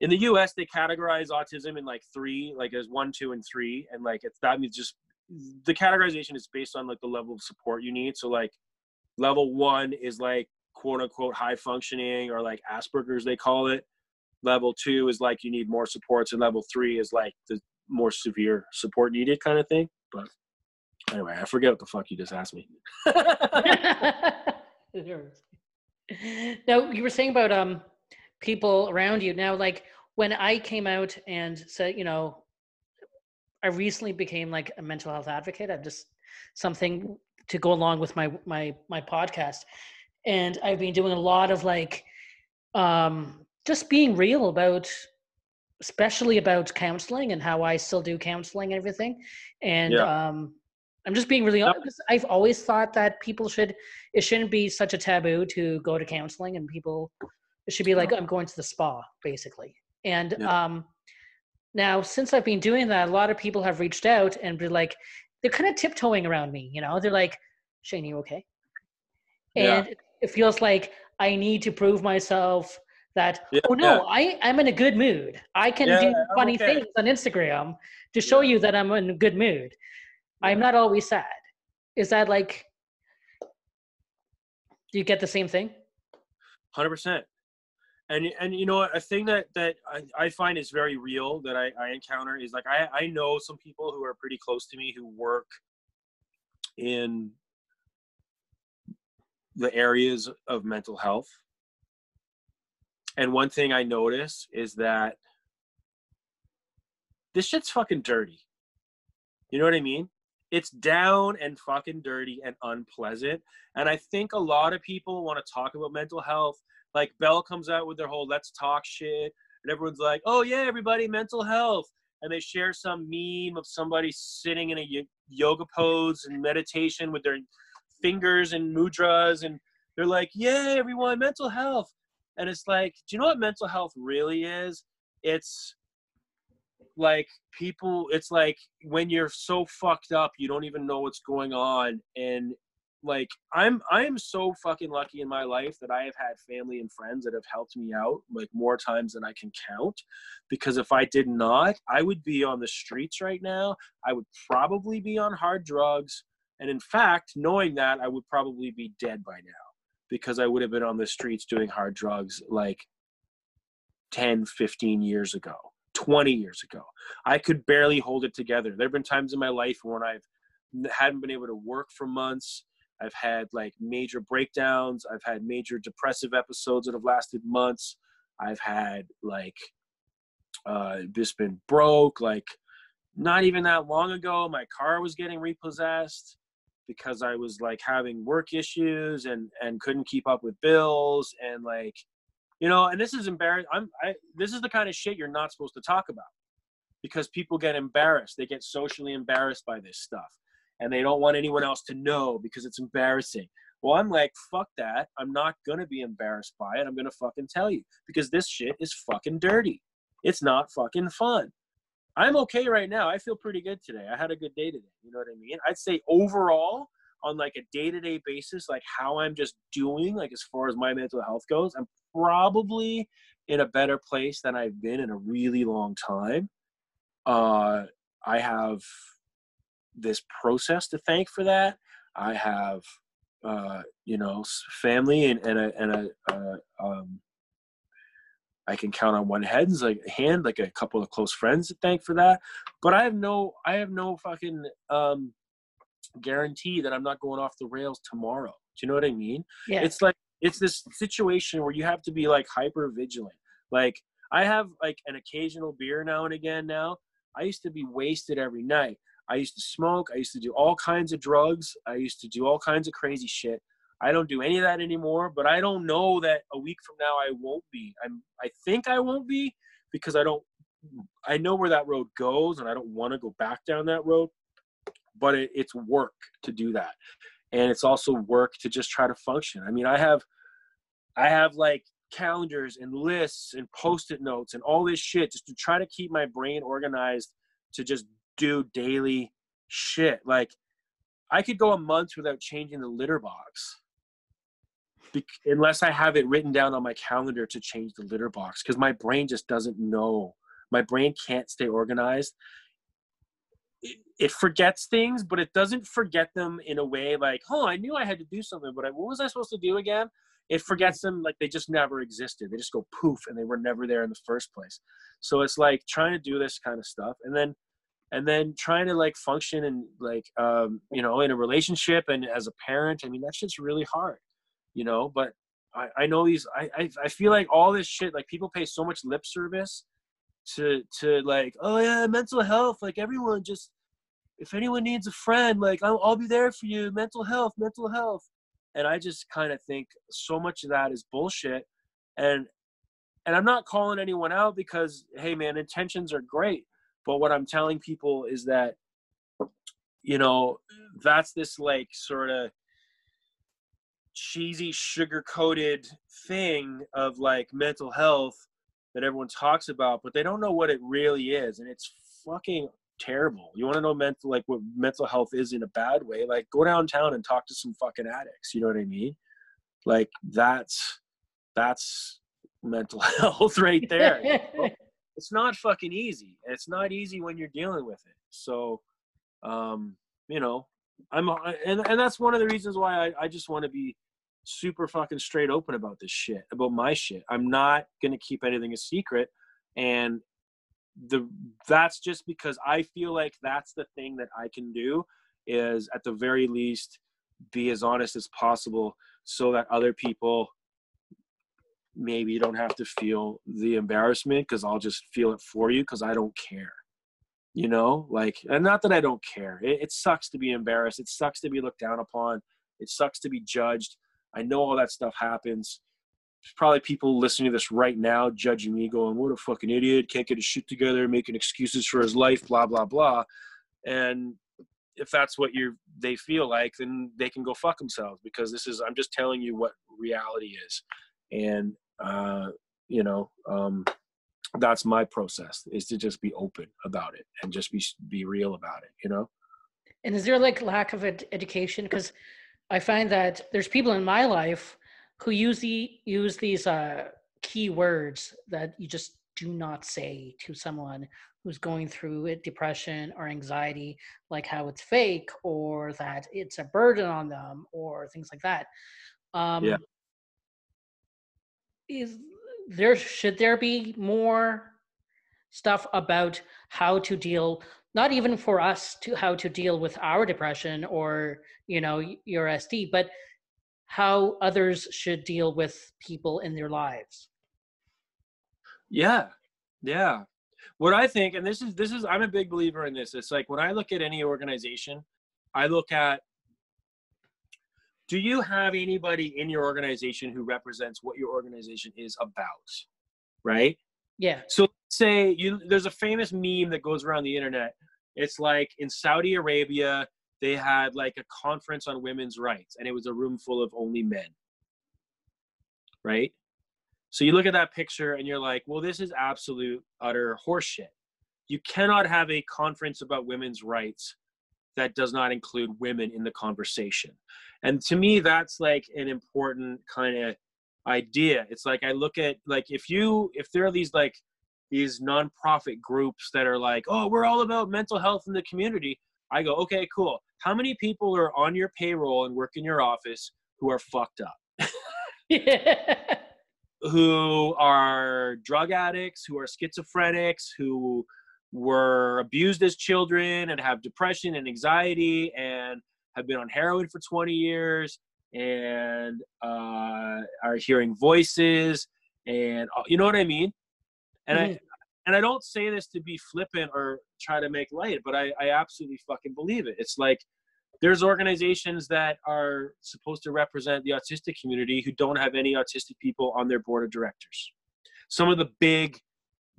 in the US they categorize autism in like three, like as one, two, and three, and like it's that means just the categorization is based on like the level of support you need. So like level one is like quote unquote high functioning or like Asperger's they call it. Level two is like you need more supports, and level three is like the more severe support needed kind of thing. But anyway, I forget what the fuck you just asked me. [LAUGHS] now you were saying about um people around you. Now, like when I came out and said, you know, I recently became like a mental health advocate. I'm just something to go along with my my my podcast, and I've been doing a lot of like, um, just being real about, especially about counseling and how I still do counseling and everything, and yeah. um, I'm just being really honest. I've always thought that people should, it shouldn't be such a taboo to go to counseling, and people it should be like I'm going to the spa, basically. And yeah. um, now, since I've been doing that, a lot of people have reached out and be like, they're kind of tiptoeing around me. You know, they're like, "Shane, you okay?" And yeah. it feels like I need to prove myself that yeah, oh no, I I'm in a good mood. I can do funny okay. things on Instagram to show you that I'm in a good mood. I'm not always sad. Is that like? Do you get the same thing? Hundred percent and and you know a thing that that I, I find is very real that I, I encounter is like I, I know some people who are pretty close to me who work in the areas of mental health and one thing i notice is that this shit's fucking dirty you know what i mean it's down and fucking dirty and unpleasant and i think a lot of people want to talk about mental health like Bell comes out with their whole let's talk shit, and everyone's like, oh yeah, everybody, mental health. And they share some meme of somebody sitting in a yoga pose and meditation with their fingers and mudras, and they're like, yeah, everyone, mental health. And it's like, do you know what mental health really is? It's like people it's like when you're so fucked up you don't even know what's going on and like i'm i'm so fucking lucky in my life that i have had family and friends that have helped me out like more times than i can count because if i did not i would be on the streets right now i would probably be on hard drugs And in fact, knowing that, I would probably be dead by now because I would have been on the streets doing hard drugs like 10, 15 years ago, 20 years ago. I could barely hold it together. There have been times in my life when I've hadn't been able to work for months. I've had like major breakdowns. I've had major depressive episodes that have lasted months. I've had like uh just been broke like not even that long ago my car was getting repossessed because I was like having work issues and and couldn't keep up with bills and like you know and this is embarrassing I'm I this is the kind of shit you're not supposed to talk about because people get embarrassed they get socially embarrassed by this stuff and they don't want anyone else to know because it's embarrassing well I'm like fuck that I'm not to be embarrassed by it I'm to fucking tell you because this shit is fucking dirty it's not fucking fun I'm okay right now. I feel pretty good today. I had a good day today. You know what I mean? I'd say overall, on like a day to day basis, like how I'm just doing, like as far as my mental health goes, I'm probably in a better place than I've been in a really long time. Uh, I have this process to thank for that. I have, uh, you know, family and, and a, and a, uh, um, I can count on one hand's like hand, like a couple of close friends to thank for that. But I have no, I have no fucking um, guarantee that I'm not going off the rails tomorrow. Do you know what I mean? Yeah. It's like it's this situation where you have to be like hyper vigilant. Like I have like an occasional beer now and again. Now I used to be wasted every night. I used to smoke. I used to do all kinds of drugs. I used to do all kinds of crazy shit. I don't do any of that anymore, but I don't know that a week from now I won't be. I'm I think I won't be because I don't I know where that road goes and I don't want to go back down that road. But it, it's work to do that. And it's also work to just try to function. I mean, I have I have like calendars and lists and post-it notes and all this shit just to try to keep my brain organized to just do daily shit. Like I could go a month without changing the litter box be- unless I have it written down on my calendar to change the litter box because my brain just doesn't know. My brain can't stay organized. It, it, forgets things, but it doesn't forget them in a way like, oh, I knew I had to do something, but I, what was I supposed to do again? It forgets them like they just never existed. They just go poof and they were never there in the first place. So it's like trying to do this kind of stuff. And then and then trying to like function and like um, you know in a relationship and as a parent i mean that's just really hard you know but i, I know these I, I i feel like all this shit like people pay so much lip service to to like oh yeah mental health like everyone just if anyone needs a friend like I'll, I'll be there for you mental health mental health. And i just kind of think so much of that is bullshit. And and i'm not calling anyone out because hey man intentions are great. But what i'm telling people is that you know that's this like sort of cheesy sugar coated thing of like mental health that everyone talks about but they don't know what it really is and it's fucking terrible. You want to know mental like what mental health is in a bad way? Like go downtown and talk to some fucking addicts you know what i mean? Like that's that's mental [LAUGHS] health right there. [LAUGHS] It's not fucking easy it's not easy when you're dealing with it. So um you know i'm and, and that's one of the reasons why i, I just want to be super fucking straight open about this shit, about my shit. I'm not gonna keep anything a secret, and the that's just because I feel like that's the thing that I can do is at the very least be as honest as possible so that other people maybe you don't have to feel the embarrassment because I'll just feel it for you because I don't care. You know, like, and not that I don't care. It, it, sucks to be embarrassed. It sucks to be looked down upon. It sucks to be judged. I know all that stuff happens. There's probably people listening to this right now judging me, going, "What a fucking idiot! Can't get his shit together, making excuses for his life, blah blah blah." And if that's what you they feel like, then they can go fuck themselves because this is I'm just telling you what reality is, and uh, you know um, that's my process is to just be open about it and just be be real about it, you know. And is there like lack of ed- education because I find that there's people in my life who use the use these uh, key words that you just do not say to someone who's going through it, depression or anxiety, like how it's fake or that it's a burden on them or things like that. Um, Yeah. Is there should there be more stuff about how to deal not even for us to how to deal with our depression or you know your SD, but how others should deal with people in their lives. Yeah, yeah. What I think, and this is this is, I'm a big believer in this. It's like when I look at any organization, I look at, do you have anybody in your organization who represents what your organization is about, right? Yeah. So say you there's a famous meme that goes around the internet. It's like in Saudi Arabia, they had like a conference on women's rights, and it was a room full of only men. Right? So you look at that picture and you're like, well, this is absolute utter horseshit. You cannot have a conference about women's rights that does not include women in the conversation. And to me, that's like an important kind of idea. It's like I look at like if you if there are these like these nonprofit groups that are like, oh, we're all about mental health in the community. I go, okay, cool. How many people are on your payroll and work in your office who are fucked up? [LAUGHS] who are drug addicts, who are schizophrenics, who were abused as children and have depression and anxiety and have been on heroin for 20 years and uh, are hearing voices and uh, you know what I mean? And I and I don't say this to be flippant or try to make light, but I, I absolutely fucking believe it. It's like there's organizations that are supposed to represent the autistic community who don't have any autistic people on their board of directors. Some of the big,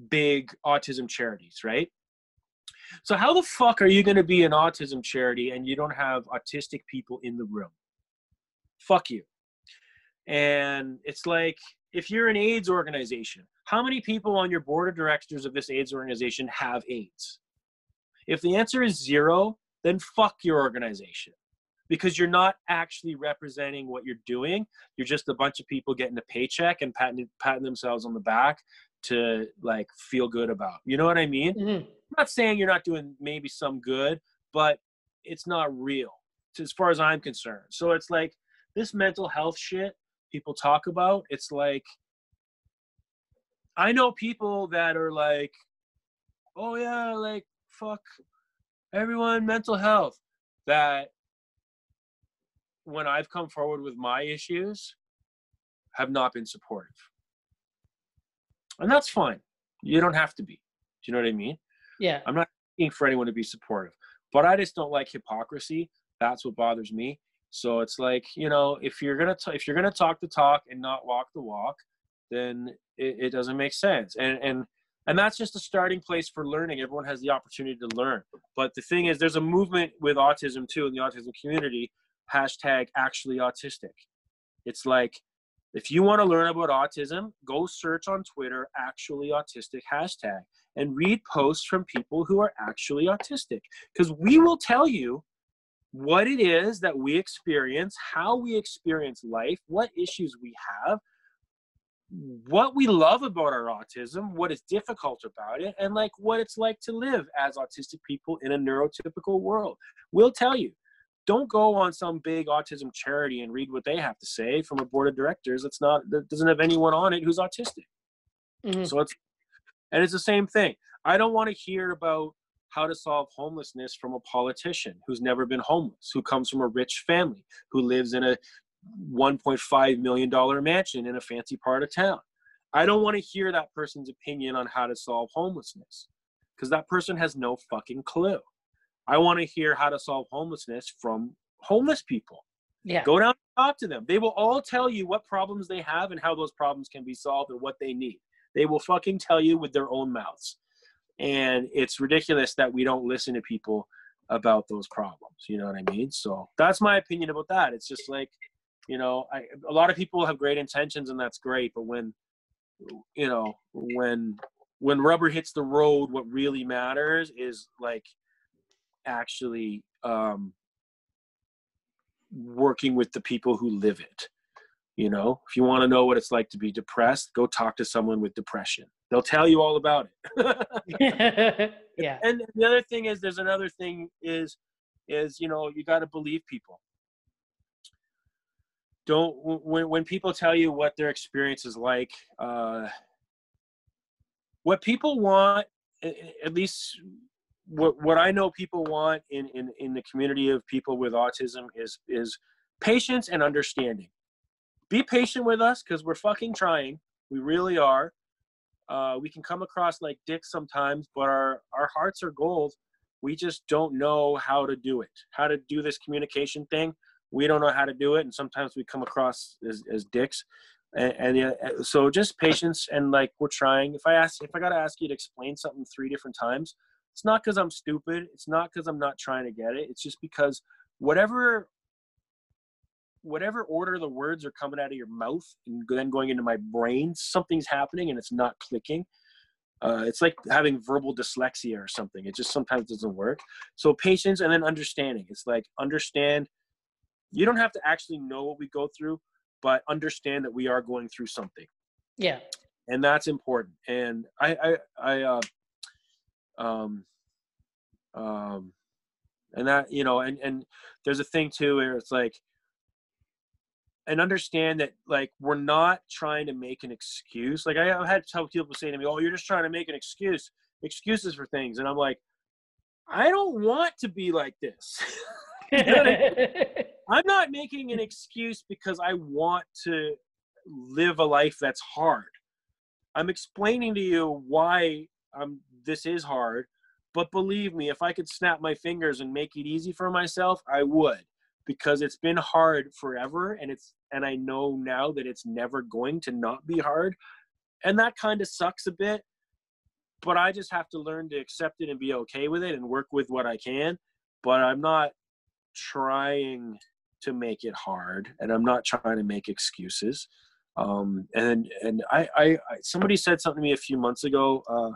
big autism charities, right? So how the fuck are you going to be an autism charity and you don't have autistic people in the room? Fuck you. And it's like if you're an AIDS organization, how many people on your board of directors of this AIDS organization have AIDS? If the answer is zero, then fuck your organization because you're not actually representing what you're doing. You're just a bunch of people getting a paycheck and patting, patting themselves on the back to like feel good about. You know what I mean? Mhm. I'm not saying you're not doing maybe some good, but it's not real as far as I'm concerned. So it's like this mental health shit people talk about. It's like I know people that are like, oh yeah, like fuck everyone, mental health. That when I've come forward with my issues, have not been supportive. And that's fine. You don't have to be. Do you know what I mean? Yeah. I'm not asking for anyone to be supportive, but I just don't like hypocrisy. That's what bothers me. So it's like you know, if you're gonna t- if you're gonna talk the talk and not walk the walk, then it, it doesn't make sense. And and and that's just a starting place for learning. Everyone has the opportunity to learn. But the thing is, there's a movement with autism too in the autism community. Hashtag actually autistic. It's like if you want to learn about autism, go search on Twitter actually autistic hashtag and read posts from people who are actually autistic because we will tell you what it is that we experience, how we experience life, what issues we have, what we love about our autism, what is difficult about it, and like what it's like to live as autistic people in a neurotypical world. We'll tell you. Don't go on some big autism charity and read what they have to say from a board of directors that's not that doesn't have anyone on it who's autistic. Mhm. So it's and it's the same thing. I don't want to hear about how to solve homelessness from a politician who's never been homeless, who comes from a rich family, who lives in a 1.5 million dollar mansion in a fancy part of town. I don't want to hear that person's opinion on how to solve homelessness because that person has no fucking clue. I want to hear how to solve homelessness from homeless people. Yeah. Go down and talk to them. They will all tell you what problems they have and how those problems can be solved and what they need. They will fucking tell you with their own mouths. And it's ridiculous that we don't listen to people about those problems. You know what I mean? So that's my opinion about that. It's just like, you know, I, a lot of people have great intentions and that's great, but when, you know, when when rubber hits the road, what really matters is like actually um, working with the people who live it. You know, if you want to know what it's like to be depressed, go talk to someone with depression. They'll tell you all about it. [LAUGHS] [LAUGHS] yeah. and the other thing is there's another thing is is you know you got to believe people don't when, when people tell you what their experience is like uh what people want at least what what i know people want in in in the community of people with autism is is patience and understanding be patient with us because we're fucking trying we really are uh, we can come across like dicks sometimes, but our, our hearts are gold. We just don't know how to do it, how to do this communication thing. We don't know how to do it. And sometimes we come across as, as dicks. And, and yeah, so just patience and like we're trying. If I ask, if I got to ask you to explain something three different times, it's not because I'm stupid. It's not because I'm not trying to get it. It's just because whatever whatever order the words are coming out of your mouth and then going into my brain, something's happening and it's not clicking. Uh, it's like having verbal dyslexia or something. It just sometimes doesn't work. So patience and then understanding. It's like understand. You don't have to actually know what we go through, but understand that we are going through something. Yeah. And that's important. And I, I, I, uh, um, um, and that you know, and and there's a thing too where it's like and understand that like we're not trying to make an excuse. Like I, have had some people say to me, "Oh, you're just trying to make an excuse, excuses for things," and I'm like, I don't want to be like this. [LAUGHS] you know I mean? [LAUGHS] I'm not making an excuse because I want to live a life that's hard. I'm explaining to you why I'm this is hard, but believe me, if I could snap my fingers and make it easy for myself, I would because it's been hard forever and it's and I know now that it's never going to not be hard. And that kind of sucks a bit, but I just have to learn to accept it and be okay with it and work with what I can. But I'm not trying to make it hard and I'm not trying to make excuses. Um, and and I, I, I, somebody said something to me a few months ago, uh,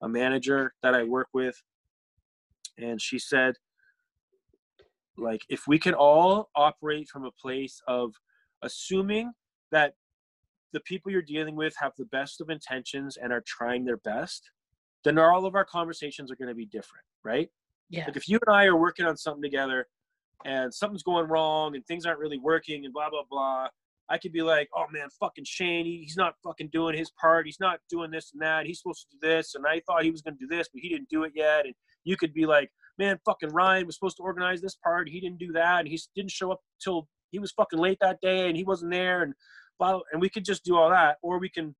a manager that I work with, and she said, like, if we can all operate from a place of assuming that the people you're dealing with have the best of intentions and are trying their best, then all of our conversations are going to be different, right? Yeah. Like if you and I are working on something together and something's going wrong and things aren't really working and blah blah blah, I could be like, "Oh man, fucking Shane, he, he's not fucking doing his part. He's not doing this and that. He's supposed to do this, and I thought he was going to do this, but he didn't do it yet." And you could be like, "Man, fucking Ryan was supposed to organize this part. He didn't do that, and he didn't show up till he was fucking late that day and he wasn't there and blah, and we could just do all that or we can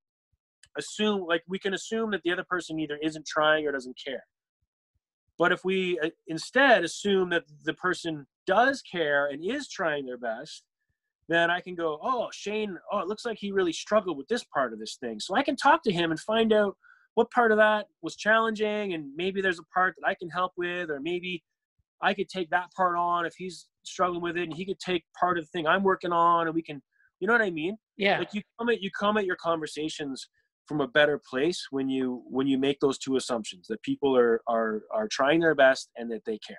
assume like we can assume that the other person either isn't trying or doesn't care. But if we uh, instead assume that the person does care and is trying their best then i can go oh shane oh it looks like he really struggled with this part of this thing. So i can talk to him and find out what part of that was challenging and maybe there's a part that i can help with or maybe I could take that part on if he's struggling with it, and he could take part of the thing I'm working on, and we can, you know what I mean? Yeah. Like you come at you come at your conversations from a better place when you when you make those two assumptions that people are are are trying their best and that they care.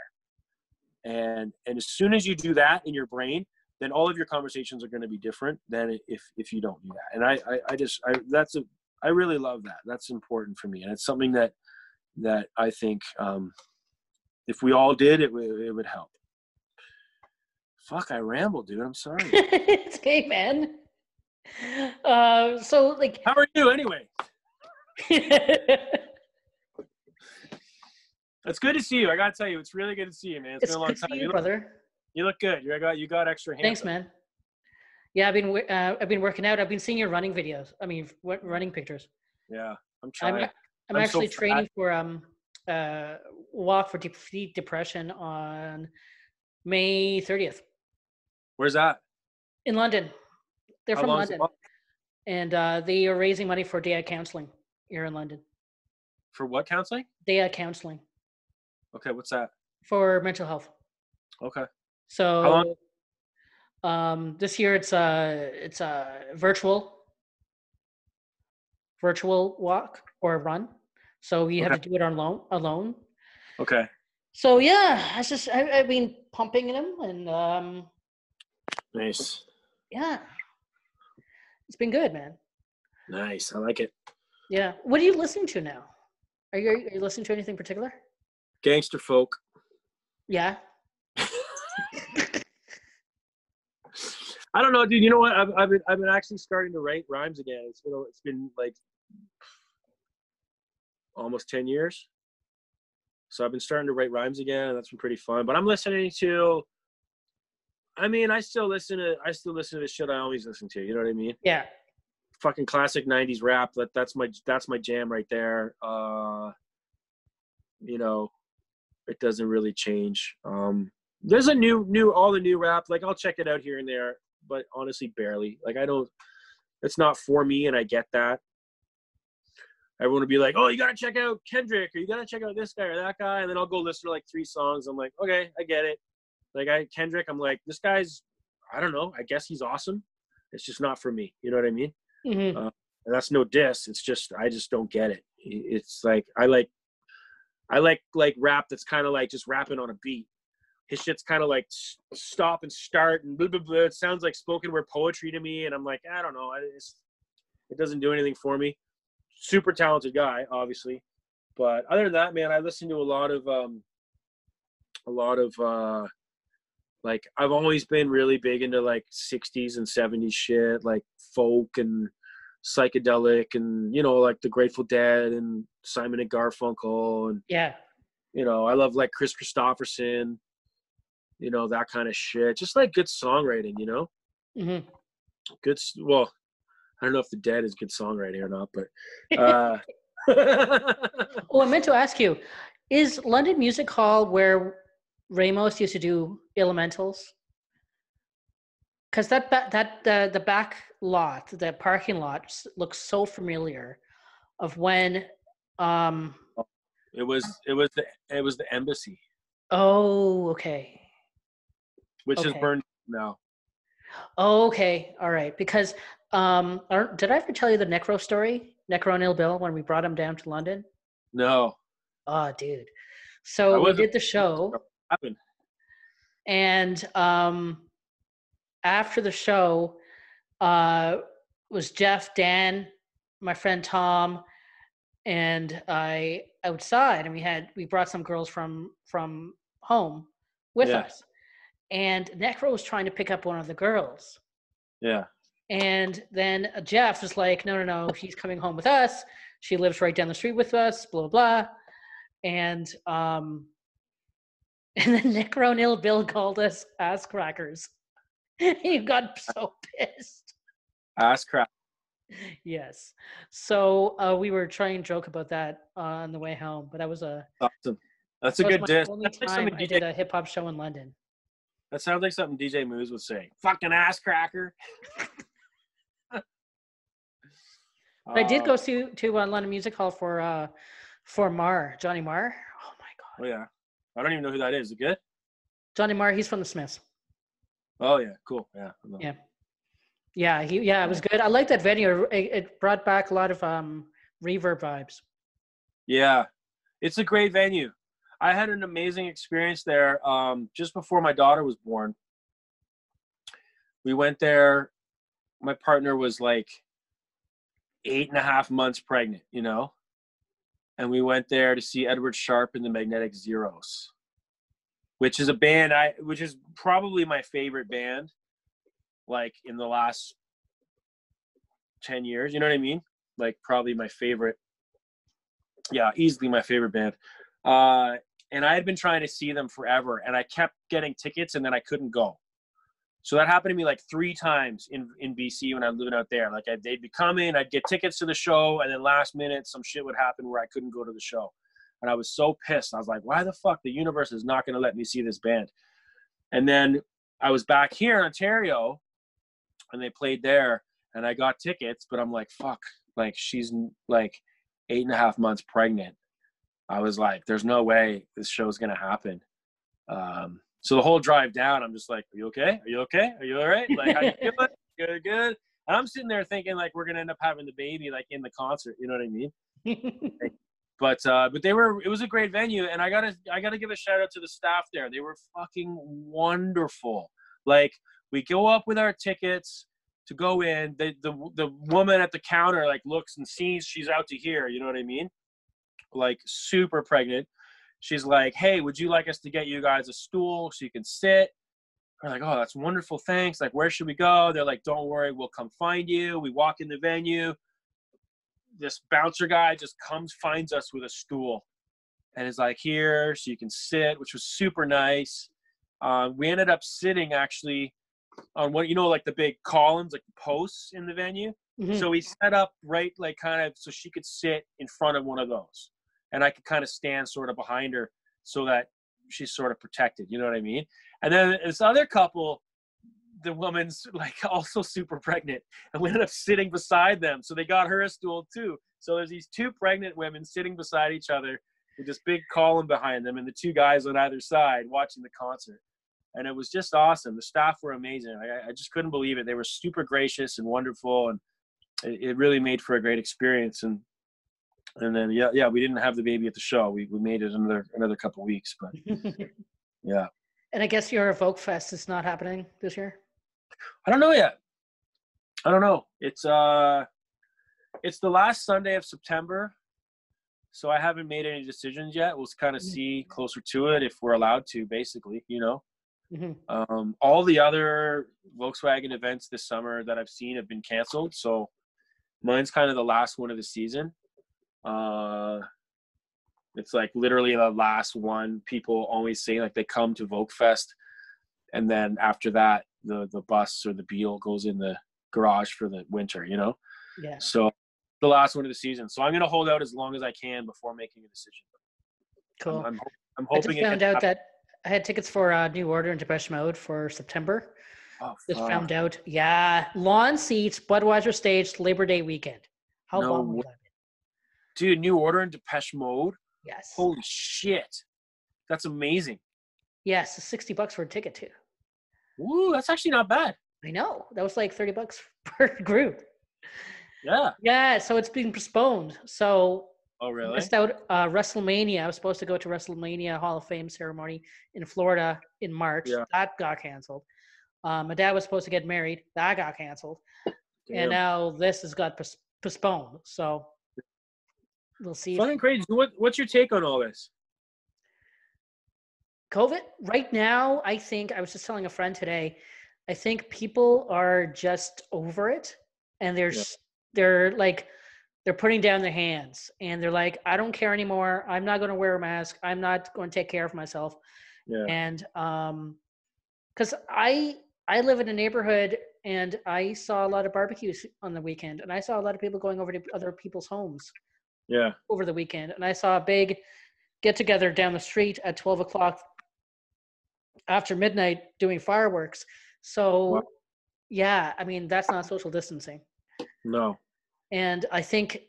And and as soon as you do that in your brain, then all of your conversations are going to be different than if if you don't do that. And I I, I just I that's a I really love that. That's important for me, and it's something that that I think um, if we all did, it, it would help. Fuck, I rambled, dude. I'm sorry. [LAUGHS] it's okay, man. Uh, so like, how are you anyway? [LAUGHS] it's good to see you. I gotta tell you, it's really good to see you, man. it's, it's been a long time, you, look, brother. You look good. You got you got extra hands. Thanks, man. Yeah, I've been uh, I've been working out. I've been seeing your running videos. I mean, running pictures. Yeah, I'm trying. I'm, I'm, I'm actually so training for um uh, walk for defeat depression on May 30th. Where's that? In London. They're How from London. And uh, they are raising money for day counseling here in London. For what counseling? Day counseling. Okay, what's that? For mental health. Okay. So um, this year it's a uh, it's a virtual virtual walk or run. So you okay. have to do it on alone. Alone. Okay. So yeah, I just I, have been pumping them and um. Nice. Yeah. It's been good, man. Nice. I like it. Yeah. What are you listening to now? Are you, are you listening to anything particular? Gangster folk. Yeah. [LAUGHS] I don't know, dude. You know what? I've, I've been I've been actually starting to write rhymes again. It's been it's been like almost ten years. So I've been starting to write rhymes again, and that's been pretty fun. But I'm listening to. I mean, I still listen to I still listen to the shit I always listen to. You know what I mean? Yeah. Fucking classic '90s rap. That that's my that's my jam right there. Uh, you know, it doesn't really change. Um, there's a new new all the new rap. Like I'll check it out here and there but honestly, barely. Like I don't. It's not for me, and I get that. Everyone would be like, "Oh, you gotta check out Kendrick, or you gotta check out this guy or that guy," and then I'll go listen to like three songs. I'm like, "Okay, I get it." Like I Kendrick, I'm like, "This guy's, I don't know. I guess he's awesome. It's just not for me. You know what I mean?" Mm-hmm. Uh, and that's no diss. It's just I just don't get it. It's like I like I like like rap that's kind of like just rapping on a beat his shit's kind of like stop and start and blah, blah, blah. It sounds like spoken word poetry to me. And I'm like, I don't know. it doesn't do anything for me. Super talented guy, obviously. But other than that, man, I listen to a lot of, um, a lot of, uh, like I've always been really big into like 60s and 70s shit, like folk and psychedelic and, you know, like the Grateful Dead and Simon and Garfunkel. And, yeah, you know, I love like Kris Kristofferson, you know that kind of shit just like good songwriting you know mm-hmm. good well i don't know if the dead is good songwriting or not but [LAUGHS] uh [LAUGHS] oh i meant to ask you is london music hall where ramos used to do elementals because that that that the the back lot the parking lot looks so familiar of when um it was it was the it was the embassy oh okay which okay. is burned now. Oh, okay, all right. Because um, did I ever tell you the Necro story, Necro and Ill Bill, when we brought him down to London? No. Oh, dude. So we did the [LAUGHS] show. Happened. And um, after the show, uh, was Jeff, Dan, my friend Tom, and I outside, and we had we brought some girls from from home with yeah. us and Necro was trying to pick up one of the girls. Yeah. And then Jeff was like, no, no, no, he's coming home with us. She lives right down the street with us, blah, blah. And um [LAUGHS] and then Necro and Ill Bill called us ass crackers. [LAUGHS] he got so pissed. Ass crack. Yes. So uh, we were trying to joke about that uh, on the way home, but that was a awesome. That's a good diss. Only That's like time I did a hip hop show in London. That sounds like something DJ Moose would say. Fucking ass cracker. [LAUGHS] I did go to to uh, London Music Hall for uh for Marr, Johnny Marr. Oh my god. Oh yeah. I don't even know who that is. Is it good? Johnny Marr, he's from the Smiths. Oh yeah, cool. Yeah. Yeah. Yeah, he yeah, it was good. I like that venue. It, it brought back a lot of um reverb vibes. Yeah. It's a great venue. I had an amazing experience there um, just before my daughter was born. We went there. My partner was like eight and a half months pregnant, you know? And we went there to see Edward Sharpe and the Magnetic Zeros, which is a band I, which is probably my favorite band, like in the last 10 years. You know what I mean? Like probably my favorite. Yeah, easily my favorite band. Uh, and I had been trying to see them forever, and I kept getting tickets, and then I couldn't go. So that happened to me like three times in in BC when I was living out there. Like I, they'd be coming, I'd get tickets to the show, and then last minute some shit would happen where I couldn't go to the show, and I was so pissed. I was like, why the fuck the universe is not going to let me see this band? And then I was back here in Ontario, and they played there, and I got tickets, but I'm like, fuck, like she's like eight and a half months pregnant I was like, there's no way this show's gonna happen. Um, so the whole drive down, I'm just like, are you okay? Are you okay? Are you all right? [LAUGHS] Like, how you feeling? Good, good. And I'm sitting there thinking like we're gonna end up having the baby like in the concert. You know what I mean? [LAUGHS] but uh, but they were. It was a great venue, and I gotta I gotta give a shout out to the staff there. They were fucking wonderful. Like we go up with our tickets to go in. The the the woman at the counter like looks and sees she's out to here. You know what I mean? Like super pregnant. She's like, "Hey, would you like us to get you guys a stool so you can sit?" We're like, "Oh, that's wonderful. Thanks. Like, where should we go?" They're like, "Don't worry, we'll come find you." We walk in the venue. This bouncer guy just comes, finds us with a stool, and is like, "Here, so you can sit," which was super nice. Uh, we ended up sitting actually on what you know, like the big columns, like posts in the venue. Mhm. So we set up right, like kind of, so she could sit in front of one of those, and I could kind of stand sort of behind her, so that she's sort of protected. You know what I mean? And then this other couple, the woman's [LAUGHS] like also super pregnant, and we ended up sitting beside them. So they got her a stool too. So there's these two pregnant women sitting beside each other with this big column behind them, and the two guys on either side watching the concert. And it was just awesome. The staff were amazing. I, I just couldn't believe it. They were super gracious and wonderful, and it, it really made for a great experience. And and then yeah, yeah, we didn't have the baby at the show. We we made it another another couple weeks, but [LAUGHS] yeah, and I guess your Volkfest is not happening this year. I don't know yet. I don't know. It's uh, it's the last Sunday of September, so I haven't made any decisions yet. We'll kind of see closer to it if we're allowed to. Basically, you know. hmm Um, all the other Volkswagen events this summer that I've seen have been canceled, so mine's kind of the last one of the season. Uh, it's like literally the last one. People always say like they come to Volkfest, and then after that, the the bus or the Beetle goes in the garage for the winter. You know, Yeah. so the last one of the season. So I'm gonna hold out as long as I can before making a decision. Cool. I'm, I'm, I'm I hoping just found out happen. that I had tickets for uh, New Order and Depeche Mode for September. Oh, Just fuck. found out. Yeah, lawn seats, Budweiser stage, Labor Day weekend. How No long way. that be? Dude, New Order and Depeche Mode. Yes. Holy shit, that's amazing. Yes, sixty bucks for a ticket too. Woo, that's actually not bad. I know that was like thirty bucks [LAUGHS] per group. Yeah. Yeah, so it's being postponed. So Oh, really? missed out uh, WrestleMania. I was supposed to go to WrestleMania Hall of Fame ceremony in Florida in March. Yeah. That got canceled. Um, my dad was supposed to get married. That got canceled. Damn. And now this has got pos- postponed. So we'll see. if- Fucking crazy. What, what's your take on all this? COVID right now, I think I was just telling a friend today. I think people are just over it, and they're Yeah. they're like they're putting down their hands, and they're like, I don't care anymore. I'm not going to wear a mask. I'm not going to take care of myself. Yeah. And um, because I I live in a neighborhood, and I saw a lot of barbecues on the weekend, and I saw a lot of people going over to other people's homes Yeah. over the weekend, and I saw a big get together down the street at 12 o'clock after midnight doing fireworks. So, Wow. yeah, I mean, that's not social distancing. No. And I think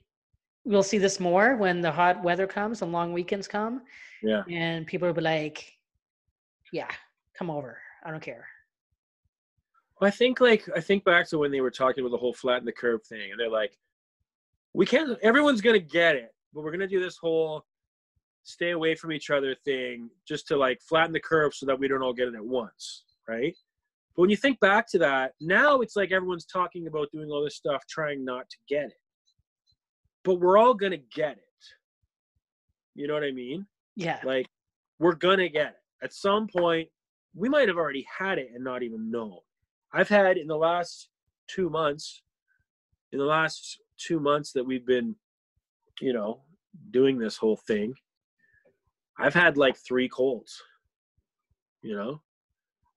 we'll see this more when the hot weather comes and long weekends come, Yeah. and people will be like, yeah, come over. I don't care. I think like I think back to when they were talking about the whole flatten the curve thing, and they're like, "We can't. Everyone's gonna get it, but we're gonna do this whole stay away from each other thing just to like flatten the curve so that we don't all get it at once, right?" But when you think back to that, now it's like everyone's talking about doing all this stuff, trying not to get it, but we're all gonna get it. You know what I mean? Yeah. Like, we're gonna get it at some point. We might have already had it and not even known. I've had in the last two months, in the last two months that we've been, you know, doing this whole thing, I've had like three colds. You know,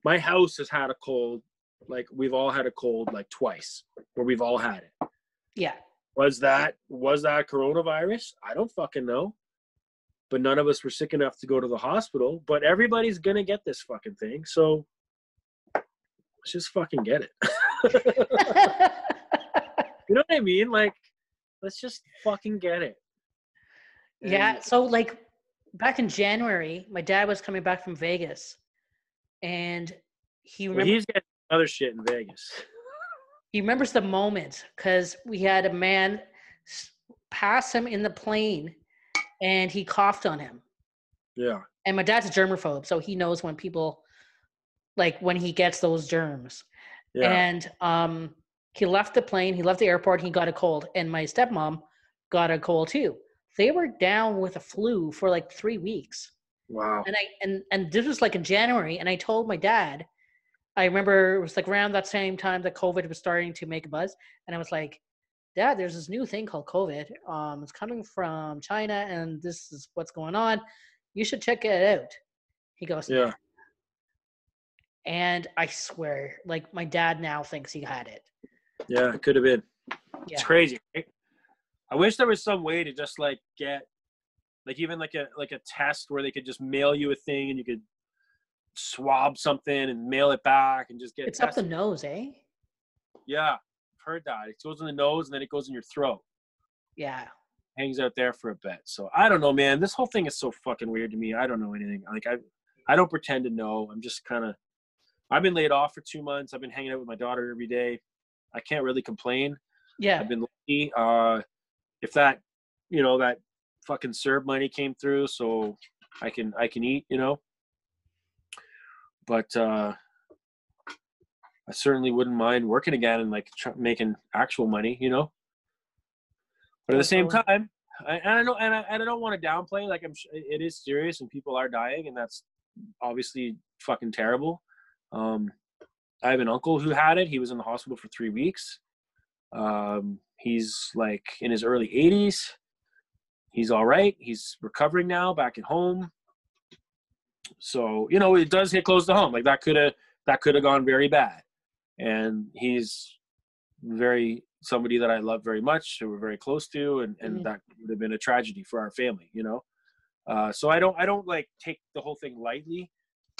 my house has had a cold, like we've all had a cold like twice, where we've all had it. Yeah. Was that was that coronavirus? I don't fucking know. But none of us were sick enough to go to the hospital. But everybody's gonna get this fucking thing, so let's just fucking get it. [LAUGHS] [LAUGHS] [LAUGHS] [LAUGHS] you know what I mean? Like, let's just fucking get it. Yeah. So like back in January, my dad was coming back from Vegas, and he Well, he's getting other shit in Vegas. he remembers the moment because we had a man pass him in the plane, and he coughed on him. Yeah. And my dad's a germaphobe, so he knows when people like when he gets those germs. Yeah. And um, He left the plane, he left the airport, he got a cold, and my stepmom got a cold too. They were down with a flu for like three weeks. Wow. And I and and this was like in January, and I told my dad, I remember it was like around that same time that COVID was starting to make a buzz, and I was like, Dad, there's this new thing called COVID. Um, it's coming from China, and this is what's going on. You should check it out. He goes, Yeah. and I swear, like my dad now thinks he had it. Yeah, it could have been. Yeah. It's crazy. Right? I wish there was some way to just like get like even like a like a test where they could just mail you a thing and you could swab something and mail it back and just get It's up the nose, eh? Yeah, I've heard that. It goes in the nose and then it goes in your throat. Yeah. Hangs out there for a bit. So I don't know, man. This whole thing is so fucking weird to me. I don't know anything. Like I I don't pretend to know. I'm just kind of I've been laid off for 2 months. I've been hanging out with my daughter every day. I can't really complain. Yeah. I've been lucky. Uh, if that, you know, that fucking CERB money came through, so I can I can eat, you know. But uh, I certainly wouldn't mind working again and like tr- making actual money, you know. But at the same time, I, and I know, and I, and I don't want to downplay. Like I'm, sh- it is serious, and people are dying, and that's obviously fucking terrible. Um, I have an uncle who had it. He was in the hospital for three weeks. Um, he's like in his early 80s. He's all right. He's recovering now, back at home. So you know, it does hit close to home. Like that could have that could have gone very bad. And he's very somebody that I love very much, who we're very close to, and and Mhm. that would have been a tragedy for our family. You know. Uh, so I don't I don't like take the whole thing lightly,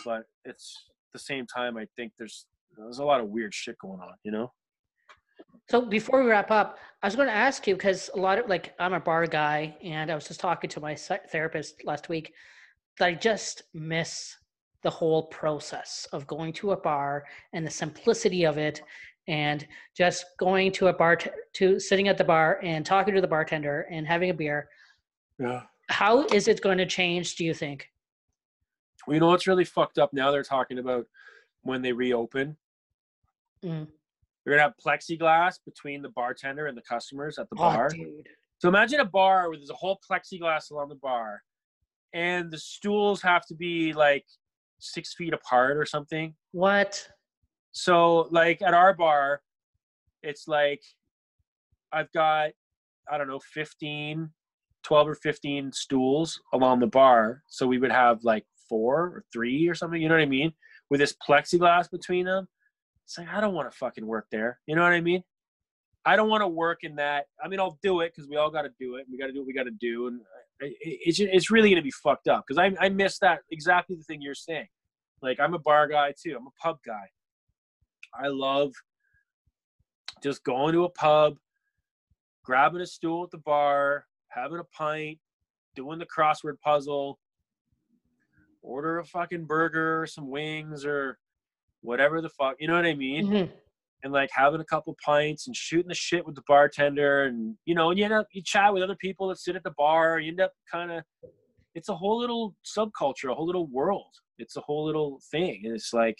but it's at the same time I think there's there's a lot of weird shit going on. You know. So before we wrap up, I was going to ask you because a lot of like I'm a bar guy, and I was just talking to my therapist last week that I just miss the whole process of going to a bar and the simplicity of it, and just going to a bar t- to sitting at the bar and talking to the bartender and having a beer. Yeah. How is it going to change? Do you think? Well, you know what's really fucked up now? They're talking about when they reopen. Mm. They're gonna have plexiglass between the bartender and the customers at the Oh, bar. So imagine a bar where there's a whole plexiglass along the bar, and the stools have to be like six feet apart or something. What? So like at our bar, it's like I've got I don't know 15, 12 or 15 stools along the bar. So we would have like four or three or something, you know what I mean? With this plexiglass between them. It's like I don't want to fucking work there. You know what I mean? I don't want to work in that. I mean, I'll do it because we all got to do it. We got to do what we got to do, and it, it's it's really gonna be fucked up because I I miss that exactly the thing you're saying. Like I'm a bar guy too. I'm a pub guy. I love just going to a pub, grabbing a stool at the bar, having a pint, doing the crossword puzzle, order a fucking burger some wings or whatever the fuck, you know what I mean? Mhm. And like having a couple pints and shooting the shit with the bartender and you know, and you end up you chat with other people that sit at the bar, you end up kind of it's a whole little subculture, a whole little world. It's a whole little thing. And it's like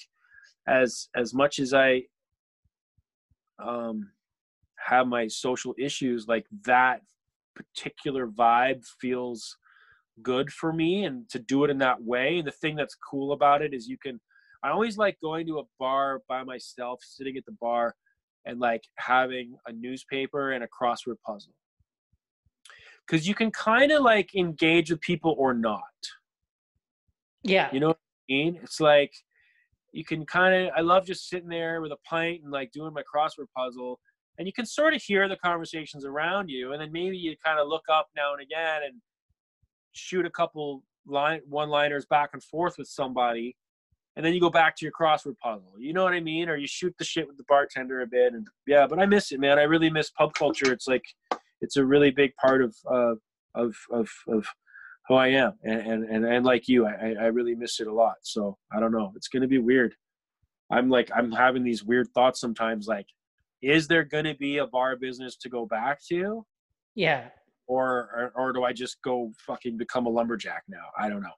as as much as I um have my social issues, like that particular vibe feels good for me and to do it in that way. And the thing that's cool about it is you can I always like going to a bar by myself, sitting at the bar and like having a newspaper and a crossword puzzle. Cause you can kind of like engage with people or not. Yeah. You know what I mean? It's like you can kind of. I love just sitting there with a pint and like doing my crossword puzzle, and you can sort of hear the conversations around you, and then maybe you kind of look up now and again and shoot a couple line one-liners back and forth with somebody, and then you go back to your crossword puzzle. You know what I mean? Or you shoot the shit with the bartender a bit, and yeah. But I miss it, man. I really miss pub culture. It's like it's a really big part of uh, of of of who I am, and and and, and like you, I I really miss it a lot. So I don't know. It's gonna be weird. I'm like I'm having these weird thoughts sometimes. Like, is there gonna be a bar business to go back to, Yeah. or or, or do I just go fucking become a lumberjack now? I don't know.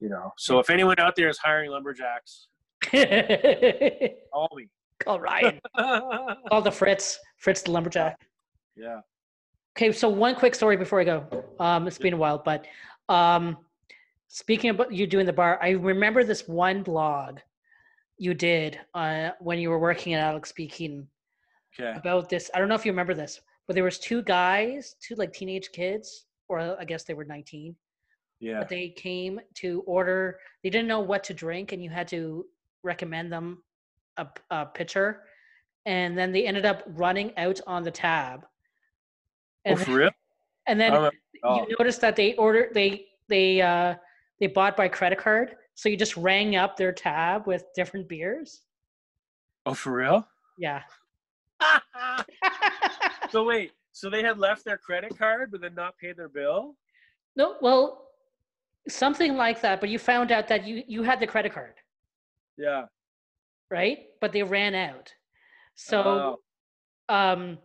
You know. So if anyone out there is hiring lumberjacks, call me. [LAUGHS] Call Ryan. [LAUGHS] Call the Fritz. Fritz the lumberjack. Yeah. Okay, so one quick story before I go. Um, it's been a while, but um, speaking about you doing the bar, I remember this one blog you did uh, when you were working at Alex P. Keaton Okay. about this. I don't know if you remember this, but there was two guys, two like teenage kids, or I guess they were 19. Yeah. But they came to order. They didn't know what to drink, and you had to recommend them a, a pitcher. And then they ended up running out on the tab. Oh, And for real? [LAUGHS] and then oh. you noticed that they ordered they they uh they bought by credit card. So you just rang up their tab with different beers. Oh, for real? Yeah. [LAUGHS] [LAUGHS] so wait, so they had left their credit card but then not paid their bill? no, well, something like that. But you found out that you you had the credit card, Yeah. right? But they ran out. So um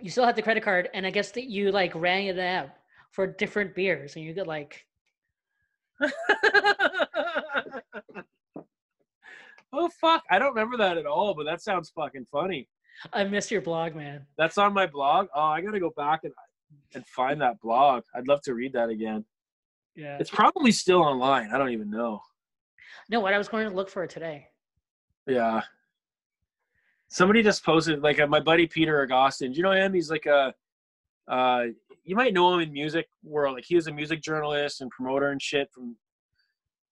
you still had the credit card and I guess that you like rang it out for different beers and you get like [LAUGHS] oh fuck! I don't remember that at all, but that sounds fucking funny. I miss your blog, man. That's on my blog. Oh, I gotta go back and and find that blog. I'd love to read that again. Yeah. It's probably still online. I don't even know. No, what I was going to look for it today. Yeah. Somebody just posted like uh, my buddy Peter Agostin. Do you know him? He's like a uh you might know him in music world. Like he was a music journalist and promoter and shit from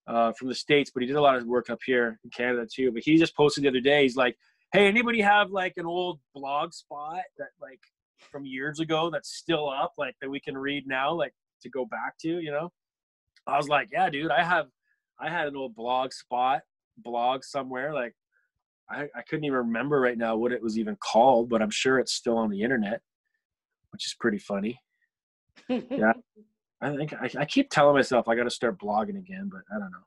uh from the States, but he did a lot of work up here in Canada too. But he just posted the other day, he's like, Hey, anybody have like an old blog spot that like from years ago that's still up, like that we can read now, like to go back to, you know? I was like, Yeah, dude, I have I had an old blog spot blog somewhere like I, I couldn't even remember right now what it was even called, but I'm sure it's still on the internet, which is pretty funny. [LAUGHS] Yeah. I think I, I keep telling myself I got to start blogging again, but I don't know.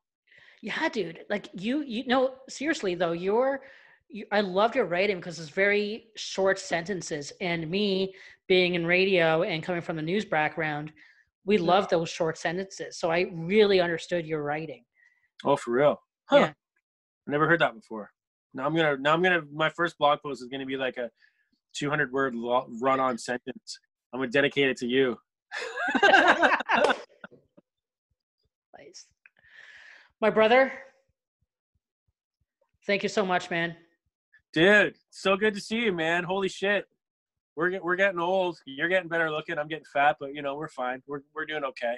Yeah, dude. Like you, you know, seriously though, you're, you, I loved your writing because it's very short sentences. And me being in radio and coming from the news background, we love those short sentences. So I really understood your writing. Oh, for real? Huh. Yeah. I never heard that before. Now I'm gonna. Now I'm gonna. My first blog post is gonna be like a 200 word lo- run on sentence. I'm gonna dedicate it to you. [LAUGHS] Nice. My brother, thank you so much, man. Dude, so good to see you, man. Holy shit. We're we're getting old. You're getting better looking. I'm getting fat, but you know we're fine. We're we're doing okay.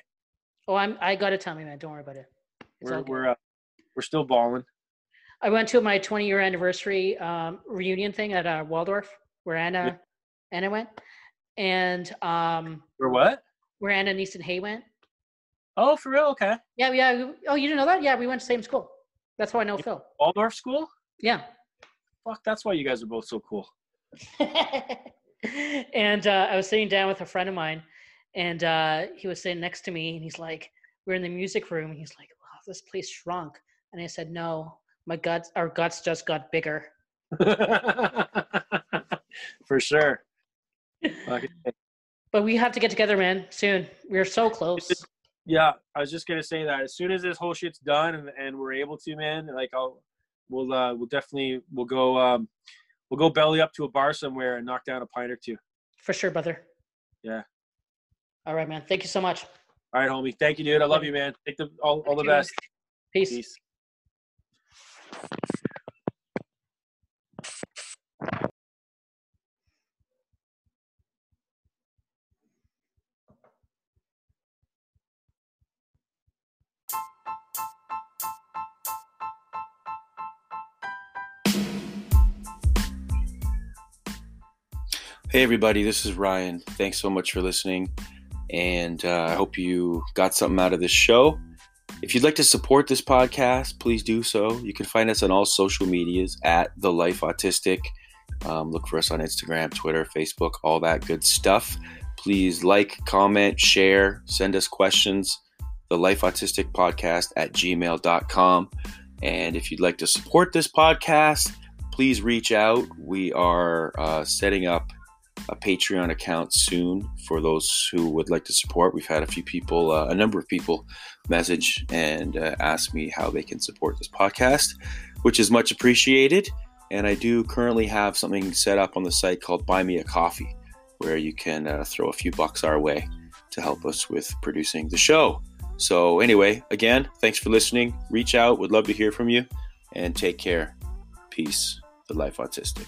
Oh, I'm. I got to tell me, man. Don't worry about it. It's We're we're uh, we're still balling. I went to my 20 year anniversary um, reunion thing at uh, Waldorf, where Anna Anna went, and um, We're what? where Anna and Easton Hay went. Oh, for real? Okay. Yeah, yeah. Oh, you didn't know that? Yeah, we went to the same school. That's why I know Phil. Waldorf school? Yeah. Fuck, that's why you guys are both so cool. [LAUGHS] [LAUGHS] and uh, I was sitting down with a friend of mine, and uh, he was sitting next to me, and he's like, "We're in the music room." And he's like, "Wow, this place shrunk." And I said, "No, my guts, our guts just got bigger." [LAUGHS] for sure. [LAUGHS] But we have to get together, man, soon. We're so close. yeah, I was just gonna say that as soon as this whole shit's done and, and we're able to, man, like I'll we'll uh we'll definitely we'll go um we'll go belly up to a bar somewhere and knock down a pint or two. For sure, brother. Yeah. All right, man. Thank you so much. All right, homie. Thank you, dude. I love you, man. Take the all, all the Thank you, man. best. Peace. Peace. Hey, everybody, this is Ryan. Thanks so much for listening. And uh, I hope you got something out of this show. If you'd like to support this podcast, please do so. You can find us on all social medias at The Life Autistic. Um, look for us on Instagram, Twitter, Facebook, all that good stuff. Please like, comment, share, send us questions. The Life Autistic Podcast at gmail.com. And if you'd like to support this podcast, please reach out. We are uh, setting up a Patreon account soon for those who would like to support. We've had a few people, uh, a number of people, message and uh, ask me how they can support this podcast, which is much appreciated. And I do currently have something set up on the site called Buy Me a Coffee, where you can uh, throw a few bucks our way to help us with producing the show. So, anyway, again, thanks for listening. Reach out, would love to hear from you, and take care. Peace. The Life Autistic.